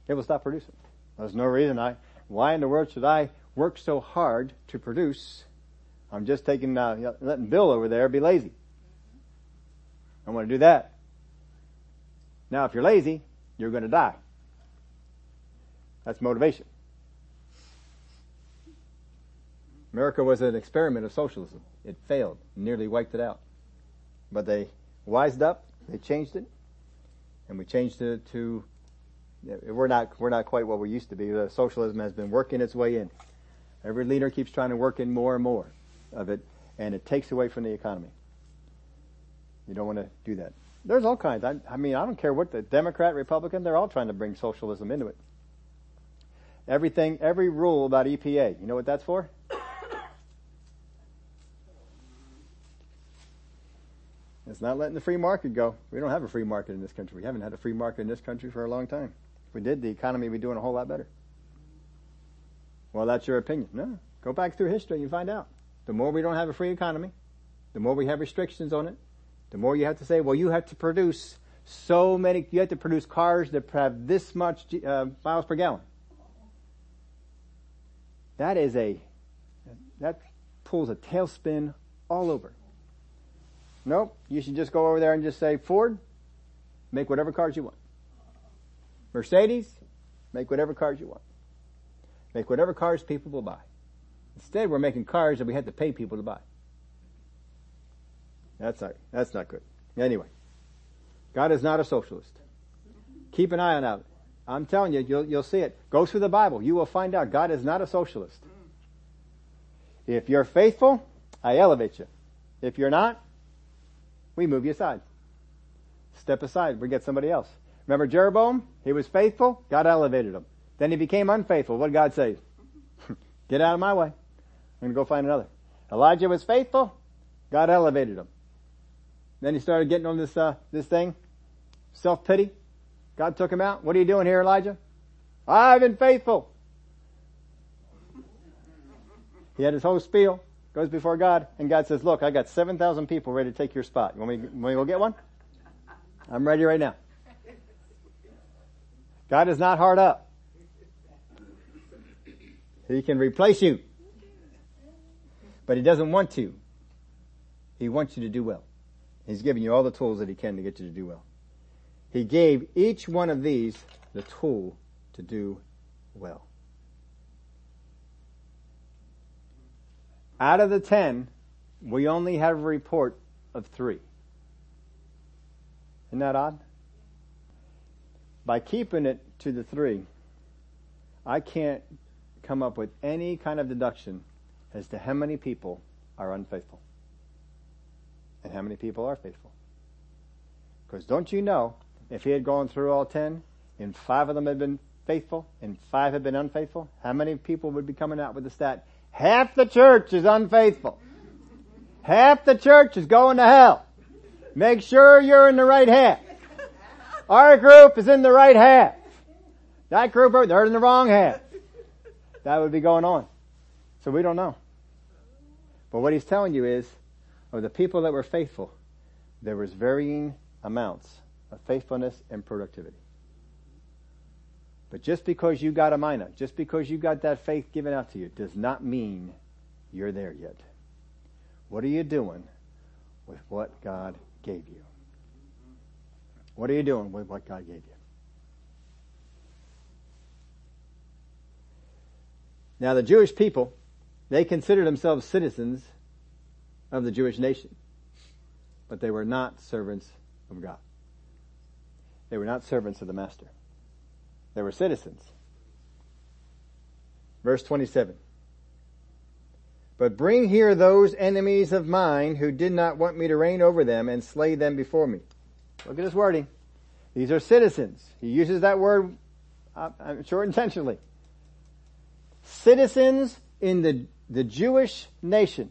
They will stop producing. There's no reason I, why in the world should I work so hard to produce? I'm just taking, uh, letting Bill over there be lazy. I want to do that. Now, if you're lazy, you're going to die. That's motivation. America was an experiment of socialism. It failed, nearly wiped it out. But they wised up, they changed it, and we changed it to, we're not, we're not quite what we used to be. Socialism has been working its way in. Every leader keeps trying to work in more and more of it, and it takes away from the economy. You don't want to do that. There's all kinds. I, I mean, I don't care what the Democrat, Republican, they're all trying to bring socialism into it. Everything, every rule about EPA, you know what that's for? It's not letting the free market go. We don't have a free market in this country. We haven't had a free market in this country for a long time. If we did, the economy would be doing a whole lot better. Well, that's your opinion. No. Go back through history and you find out. The more we don't have a free economy, the more we have restrictions on it, the more you have to say, well, you have to produce so many, you have to produce cars that have this much uh, miles per gallon. That is a, that pulls a tailspin all over. Nope, you should just go over there and just say, Ford, make whatever cars you want. Mercedes, make whatever cars you want. Make whatever cars people will buy. Instead, we're making cars that we have to pay people to buy. That's not, that's not good. Anyway, God is not a socialist. Keep an eye on that. I'm telling you, you'll, you'll see it. Go through the Bible. You will find out God is not a socialist. If you're faithful, I elevate you. If you're not, we move you aside. Step aside. We get somebody else. Remember Jeroboam? He was faithful. God elevated him. Then he became unfaithful. What did God say? get out of my way. I'm going to go find another. Elijah was faithful. God elevated him. Then he started getting on this, uh, this thing. Self-pity. God took him out. What are you doing here, Elijah? I've been faithful. He had his whole spiel, goes before God, and God says, look, I got 7,000 people ready to take your spot. You want me, want me to go get one? I'm ready right now. God is not hard up. He can replace you. But he doesn't want to. He wants you to do well. He's giving you all the tools that he can to get you to do well. He gave each one of these the tool to do well. Out of the ten, we only have a report of three. Isn't that odd? By keeping it to the three, I can't come up with any kind of deduction as to how many people are unfaithful and how many people are faithful. Because don't you know, if he had gone through all ten, and five of them had been faithful, and five had been unfaithful, how many people would be coming out with the stat? Half the church is unfaithful. Half the church is going to hell. Make sure you're in the right half. Our group is in the right half. That group, they're in the wrong half. That would be going on. So we don't know. But what he's telling you is, of the people that were faithful, there was varying amounts of faithfulness and productivity. But just because you got a mina, just because you got that faith given out to you, does not mean you're there yet. What are you doing with what God gave you? What are you doing with what God gave you? Now the Jewish people, they considered themselves citizens of the Jewish nation. But they were not servants of God. They were not servants of the master. They were citizens. Verse 27. But bring here those enemies of mine who did not want me to reign over them and slay them before me. Look at his wording. These are citizens. He uses that word, uh, I'm sure intentionally. Citizens in the, the Jewish nation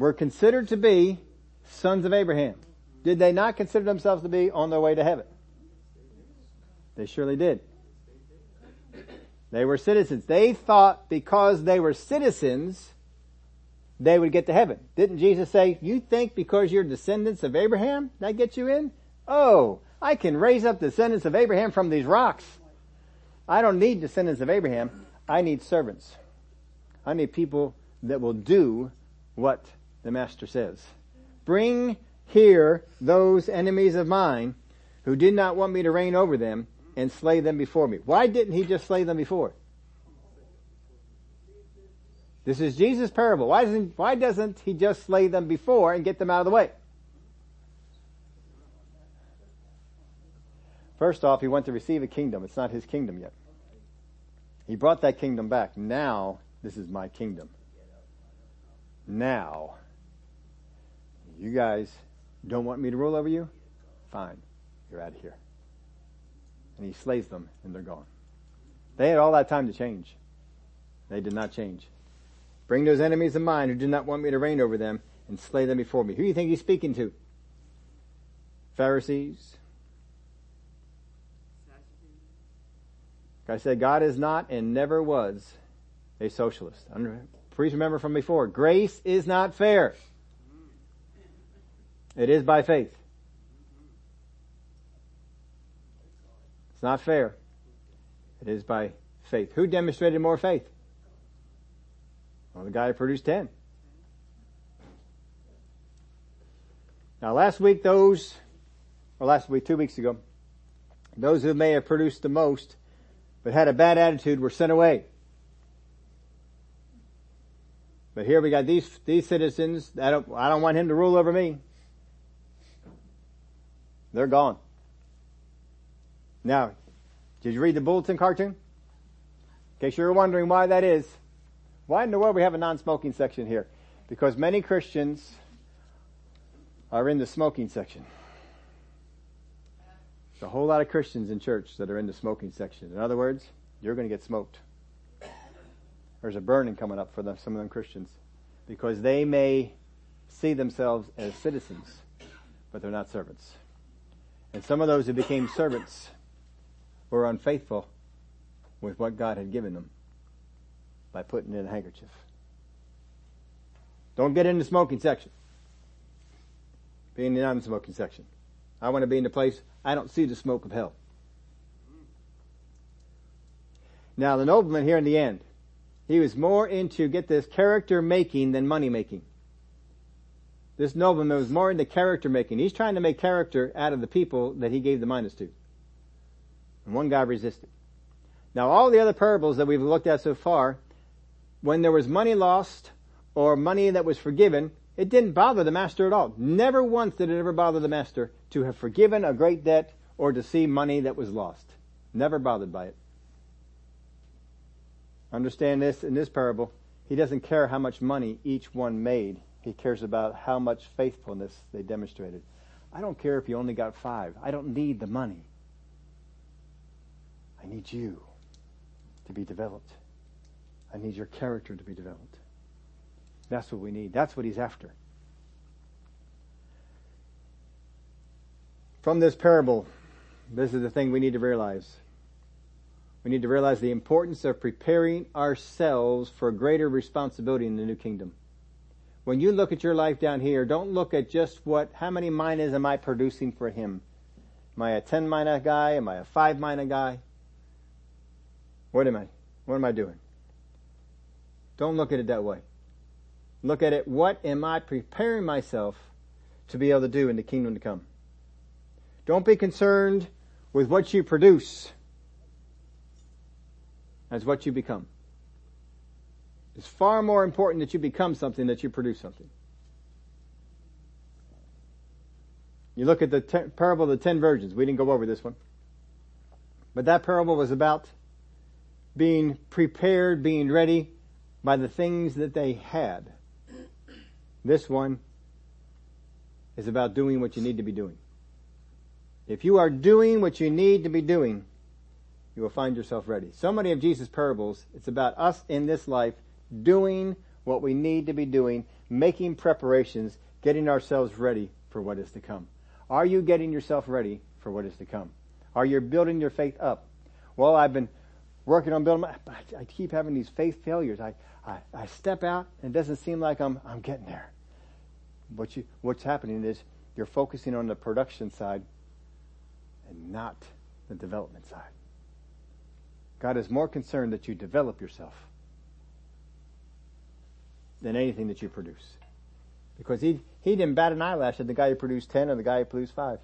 were considered to be sons of Abraham. Did they not consider themselves to be on their way to heaven? They surely did. They were citizens. They thought because they were citizens, they would get to heaven. Didn't Jesus say, you think because you're descendants of Abraham, that gets you in? Oh, I can raise up descendants of Abraham from these rocks. I don't need descendants of Abraham. I need servants. I need people that will do what the master says. Bring here those enemies of mine who did not want me to reign over them and slay them before me. Why didn't he just slay them before? This is Jesus' parable. Why doesn't, why doesn't he just slay them before and get them out of the way? First off, he went to receive a kingdom. It's not his kingdom yet. He brought that kingdom back. Now, this is my kingdom. Now, you guys don't want me to rule over you? Fine. You're out of here. And he slays them and they're gone. They had all that time to change. They did not change. Bring those enemies of mine who do not want me to reign over them and slay them before me. Who do you think he's speaking to? Pharisees. Like I said, God is not and never was a socialist. Please remember from before, grace is not fair. It is by faith. It's not fair. It is by faith. Who demonstrated more faith? Well, the guy who produced ten. Now last week those, or last week, two weeks ago, those who may have produced the most, but had a bad attitude were sent away. But here we got these, these citizens, I don't, I don't want him to rule over me. They're gone. Now, did you read the bulletin cartoon? In case you're wondering why that is, why in the world we have a non-smoking section here? Because many Christians are in the smoking section. There's a whole lot of Christians in church that are in the smoking section. In other words, you're going to get smoked. There's a burning coming up for them, some of them Christians because they may see themselves as citizens, but they're not servants. And some of those who became servants were unfaithful with what God had given them by putting in a handkerchief. Don't get in the smoking section. Be in the non-smoking section. I want to be in the place I don't see the smoke of hell. Now the nobleman here in the end, he was more into, get this, character making than money making. This nobleman was more into character making. He's trying to make character out of the people that he gave the minas to. And one guy resisted. Now all the other parables that we've looked at so far, when there was money lost or money that was forgiven, it didn't bother the master at all. Never once did it ever bother the master to have forgiven a great debt or to see money that was lost. Never bothered by it. Understand this in this parable. He doesn't care how much money each one made. He cares about how much faithfulness they demonstrated. I don't care if you only got five. I don't need the money. I need you to be developed. I need your character to be developed. That's what we need. That's what he's after. From this parable, this is the thing we need to realize. We need to realize the importance of preparing ourselves for greater responsibility in the new kingdom. When you look at your life down here, don't look at just what, how many minas am I producing for him? Am I a 10 mina guy? Am I a 5 mina guy? What am I? What am I doing? Don't look at it that way. Look at it, what am I preparing myself to be able to do in the kingdom to come? Don't be concerned with what you produce as what you become. It's far more important that you become something that you produce something. You look at the ten, parable of the ten virgins. We didn't go over this one. But that parable was about being prepared, being ready by the things that they had. This one is about doing what you need to be doing. If you are doing what you need to be doing, you will find yourself ready. So many of Jesus' parables, it's about us in this life doing what we need to be doing, making preparations, getting ourselves ready for what is to come. Are you getting yourself ready for what is to come? Are you building your faith up? Well, I've been working on building my, I keep having these faith failures. I, I, I step out and it doesn't seem like I'm, I'm getting there. What you, what's happening is you're focusing on the production side and not the development side. God is more concerned that you develop yourself than anything that you produce. Because he, he didn't bat an eyelash at the guy who produced 10 or the guy who produced 5.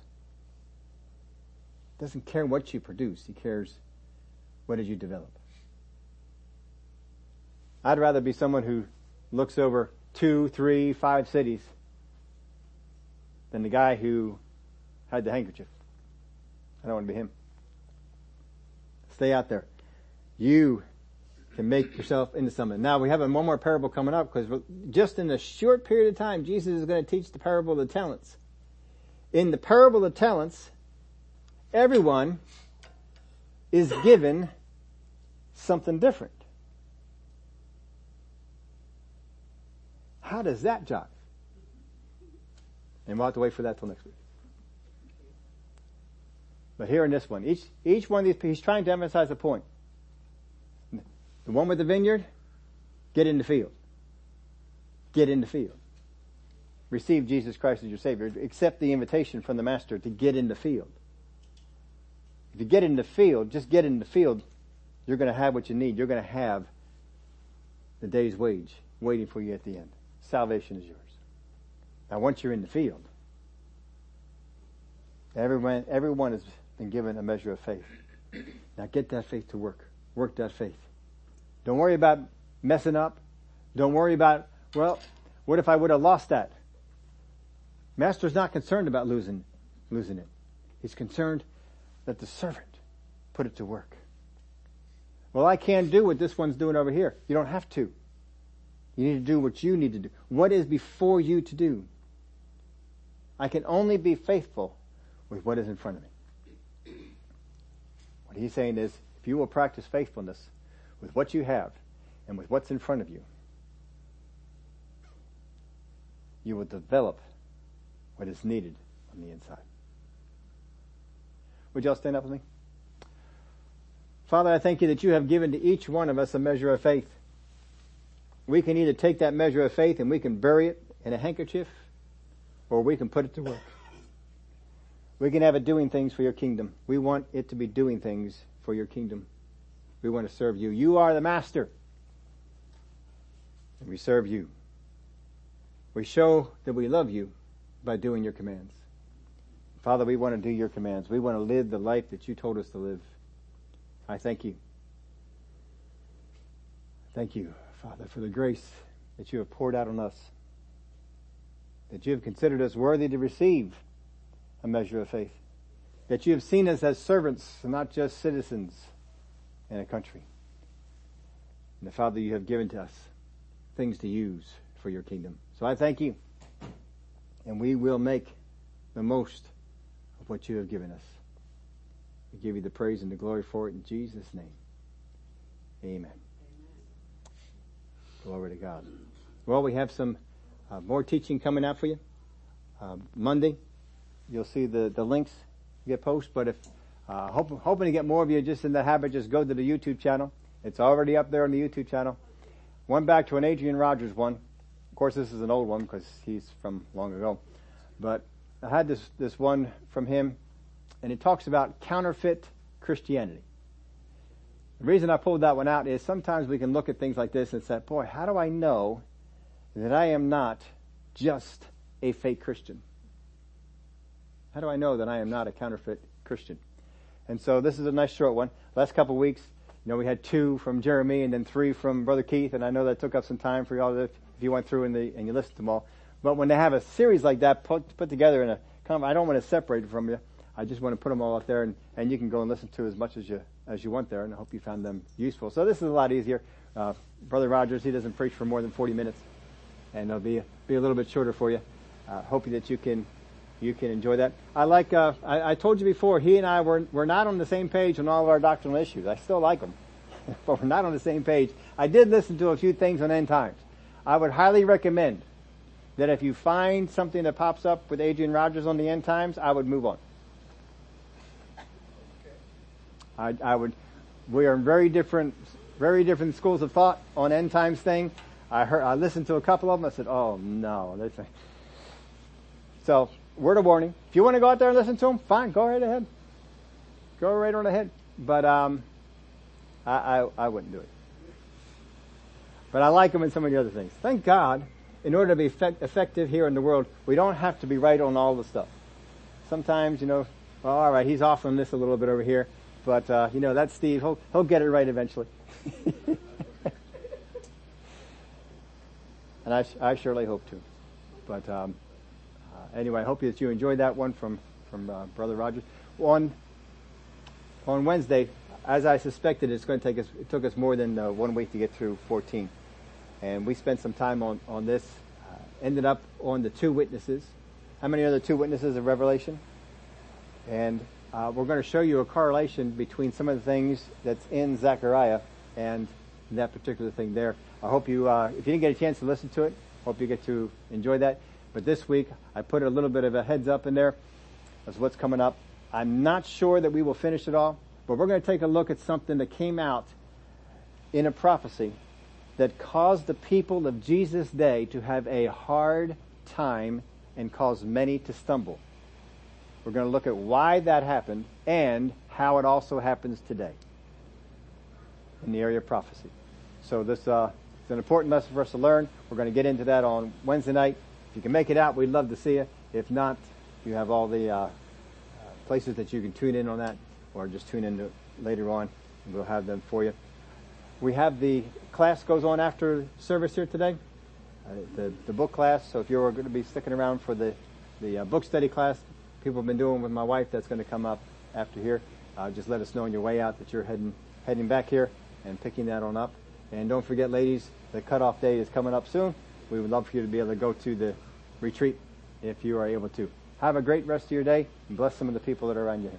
Doesn't care what you produce. He cares what did you develop. I'd rather be someone who looks over two, three, five cities than the guy who had the handkerchief. I don't want to be him. Stay out there you can make yourself into something. Now we have one more parable coming up because just in a short period of time, Jesus is going to teach the parable of the talents. In the parable of the talents, everyone is given something different. How does that jive? And we'll have to wait for that till next week. But here in this one, each, each one of these, he's trying to emphasize a point. The one with the vineyard, get in the field. Get in the field. Receive Jesus Christ as your Savior. Accept the invitation from the Master to get in the field. If you get in the field, just get in the field, you're going to have what you need. You're going to have the day's wage waiting for you at the end. Salvation is yours. Now once you're in the field, everyone, everyone has been given a measure of faith. Now get that faith to work. Work that faith. Don't worry about messing up. Don't worry about, well, what if I would have lost that? Master's not concerned about losing, losing it. He's concerned that the servant put it to work. Well, I can't do what this one's doing over here. You don't have to. You need to do what you need to do. What is before you to do? I can only be faithful with what is in front of me. What he's saying is, if you will practice faithfulness with what you have and with what's in front of you, you will develop what is needed on the inside. Would y'all stand up with me? Father, I thank you that you have given to each one of us a measure of faith. We can either take that measure of faith and we can bury it in a handkerchief, or we can put it to work. We can have it doing things for your kingdom. We want it to be doing things for your kingdom. We want to serve you. You are the master. And we serve you. We show that we love you by doing your commands. Father, we want to do your commands. We want to live the life that you told us to live. I thank you. Thank you, Father, for the grace that you have poured out on us, that you have considered us worthy to receive a measure of faith, that you have seen us as servants and not just citizens in a country. And the Father, you have given to us things to use for your kingdom. So I thank you and we will make the most of what you have given us. We give you the praise and the glory for it in Jesus' name. Amen. Amen. Glory to God. Well, we have some uh, more teaching coming out for you. Uh, Monday, you'll see the, the links get posted, but if, uh, hope, hoping to get more of you just in the habit, just go to the YouTube channel. It's already up there on the YouTube channel. One back to an Adrian Rogers one. Of course, this is an old one because he's from long ago. But I had this, this one from him, and it talks about counterfeit Christianity. The reason I pulled that one out is sometimes we can look at things like this and say, boy, how do I know that I am not just a fake Christian? How do I know that I am not a counterfeit Christian? And so this is a nice short one. Last couple of weeks, you know, we had two from Jeremy and then three from Brother Keith, and I know that took up some time for y'all if you went through and, the, and you listened to them all. But when they have a series like that put, put together in I don't want to separate it from you. I just want to put them all out there and, and you can go and listen to as much as you, as you want there and I hope you found them useful. So this is a lot easier. Uh, Brother Rogers, he doesn't preach for more than 40 minutes and it'll be, be a little bit shorter for you. Uh, hoping that you can, you can enjoy that. I like, uh, I, I told you before, he and I were, we're not on the same page on all of our doctrinal issues. I still like them, but we're not on the same page. I did listen to a few things on end times. I would highly recommend that if you find something that pops up with Adrian Rogers on the end times, I would move on. I, I would, we are in very different, very different schools of thought on end times thing. I heard, I listened to a couple of them. I said, oh no. this So, word of warning. If you want to go out there and listen to them, fine, go right ahead. Go right on ahead. But, um, I, I, I wouldn't do it. But I like them in some of the other things. Thank God, in order to be effect- effective here in the world, we don't have to be right on all the stuff. Sometimes, you know, well, all right, he's off on this a little bit over here, but uh, you know, that's Steve. He'll he'll get it right eventually. and I, I surely hope to. But um, anyway, I hope that you enjoyed that one from from uh, Brother Rogers. On on Wednesday, as I suspected, it's going to take us. It took us more than uh, one week to get through 14, and we spent some time on on this. Uh, ended up on the two witnesses. How many are the two witnesses of Revelation? And uh, we're going to show you a correlation between some of the things that's in Zechariah and that particular thing there. I hope you, uh, if you didn't get a chance to listen to it, hope you get to enjoy that. But this week, I put a little bit of a heads up in there as what's coming up. I'm not sure that we will finish it all, but we're going to take a look at something that came out in a prophecy that caused the people of Jesus' day to have a hard time and caused many to stumble. We're going to look at why that happened and how it also happens today in the area of prophecy. So this uh, is an important lesson for us to learn. We're going to get into that on Wednesday night. If you can make it out, we'd love to see you. If not, you have all the uh, places that you can tune in on that, or just tune in later on. And we'll have them for you. We have the class goes on after service here today, uh, the the book class. So if you're going to be sticking around for the the uh, book study class, people have been doing with my wife, that's going to come up after here. Uh, just let us know on your way out that you're heading heading back here and picking that on up. And don't forget, ladies, the cutoff day is coming up soon. We would love for you to be able to go to the retreat if you are able to. Have a great rest of your day and bless some of the people that are around you.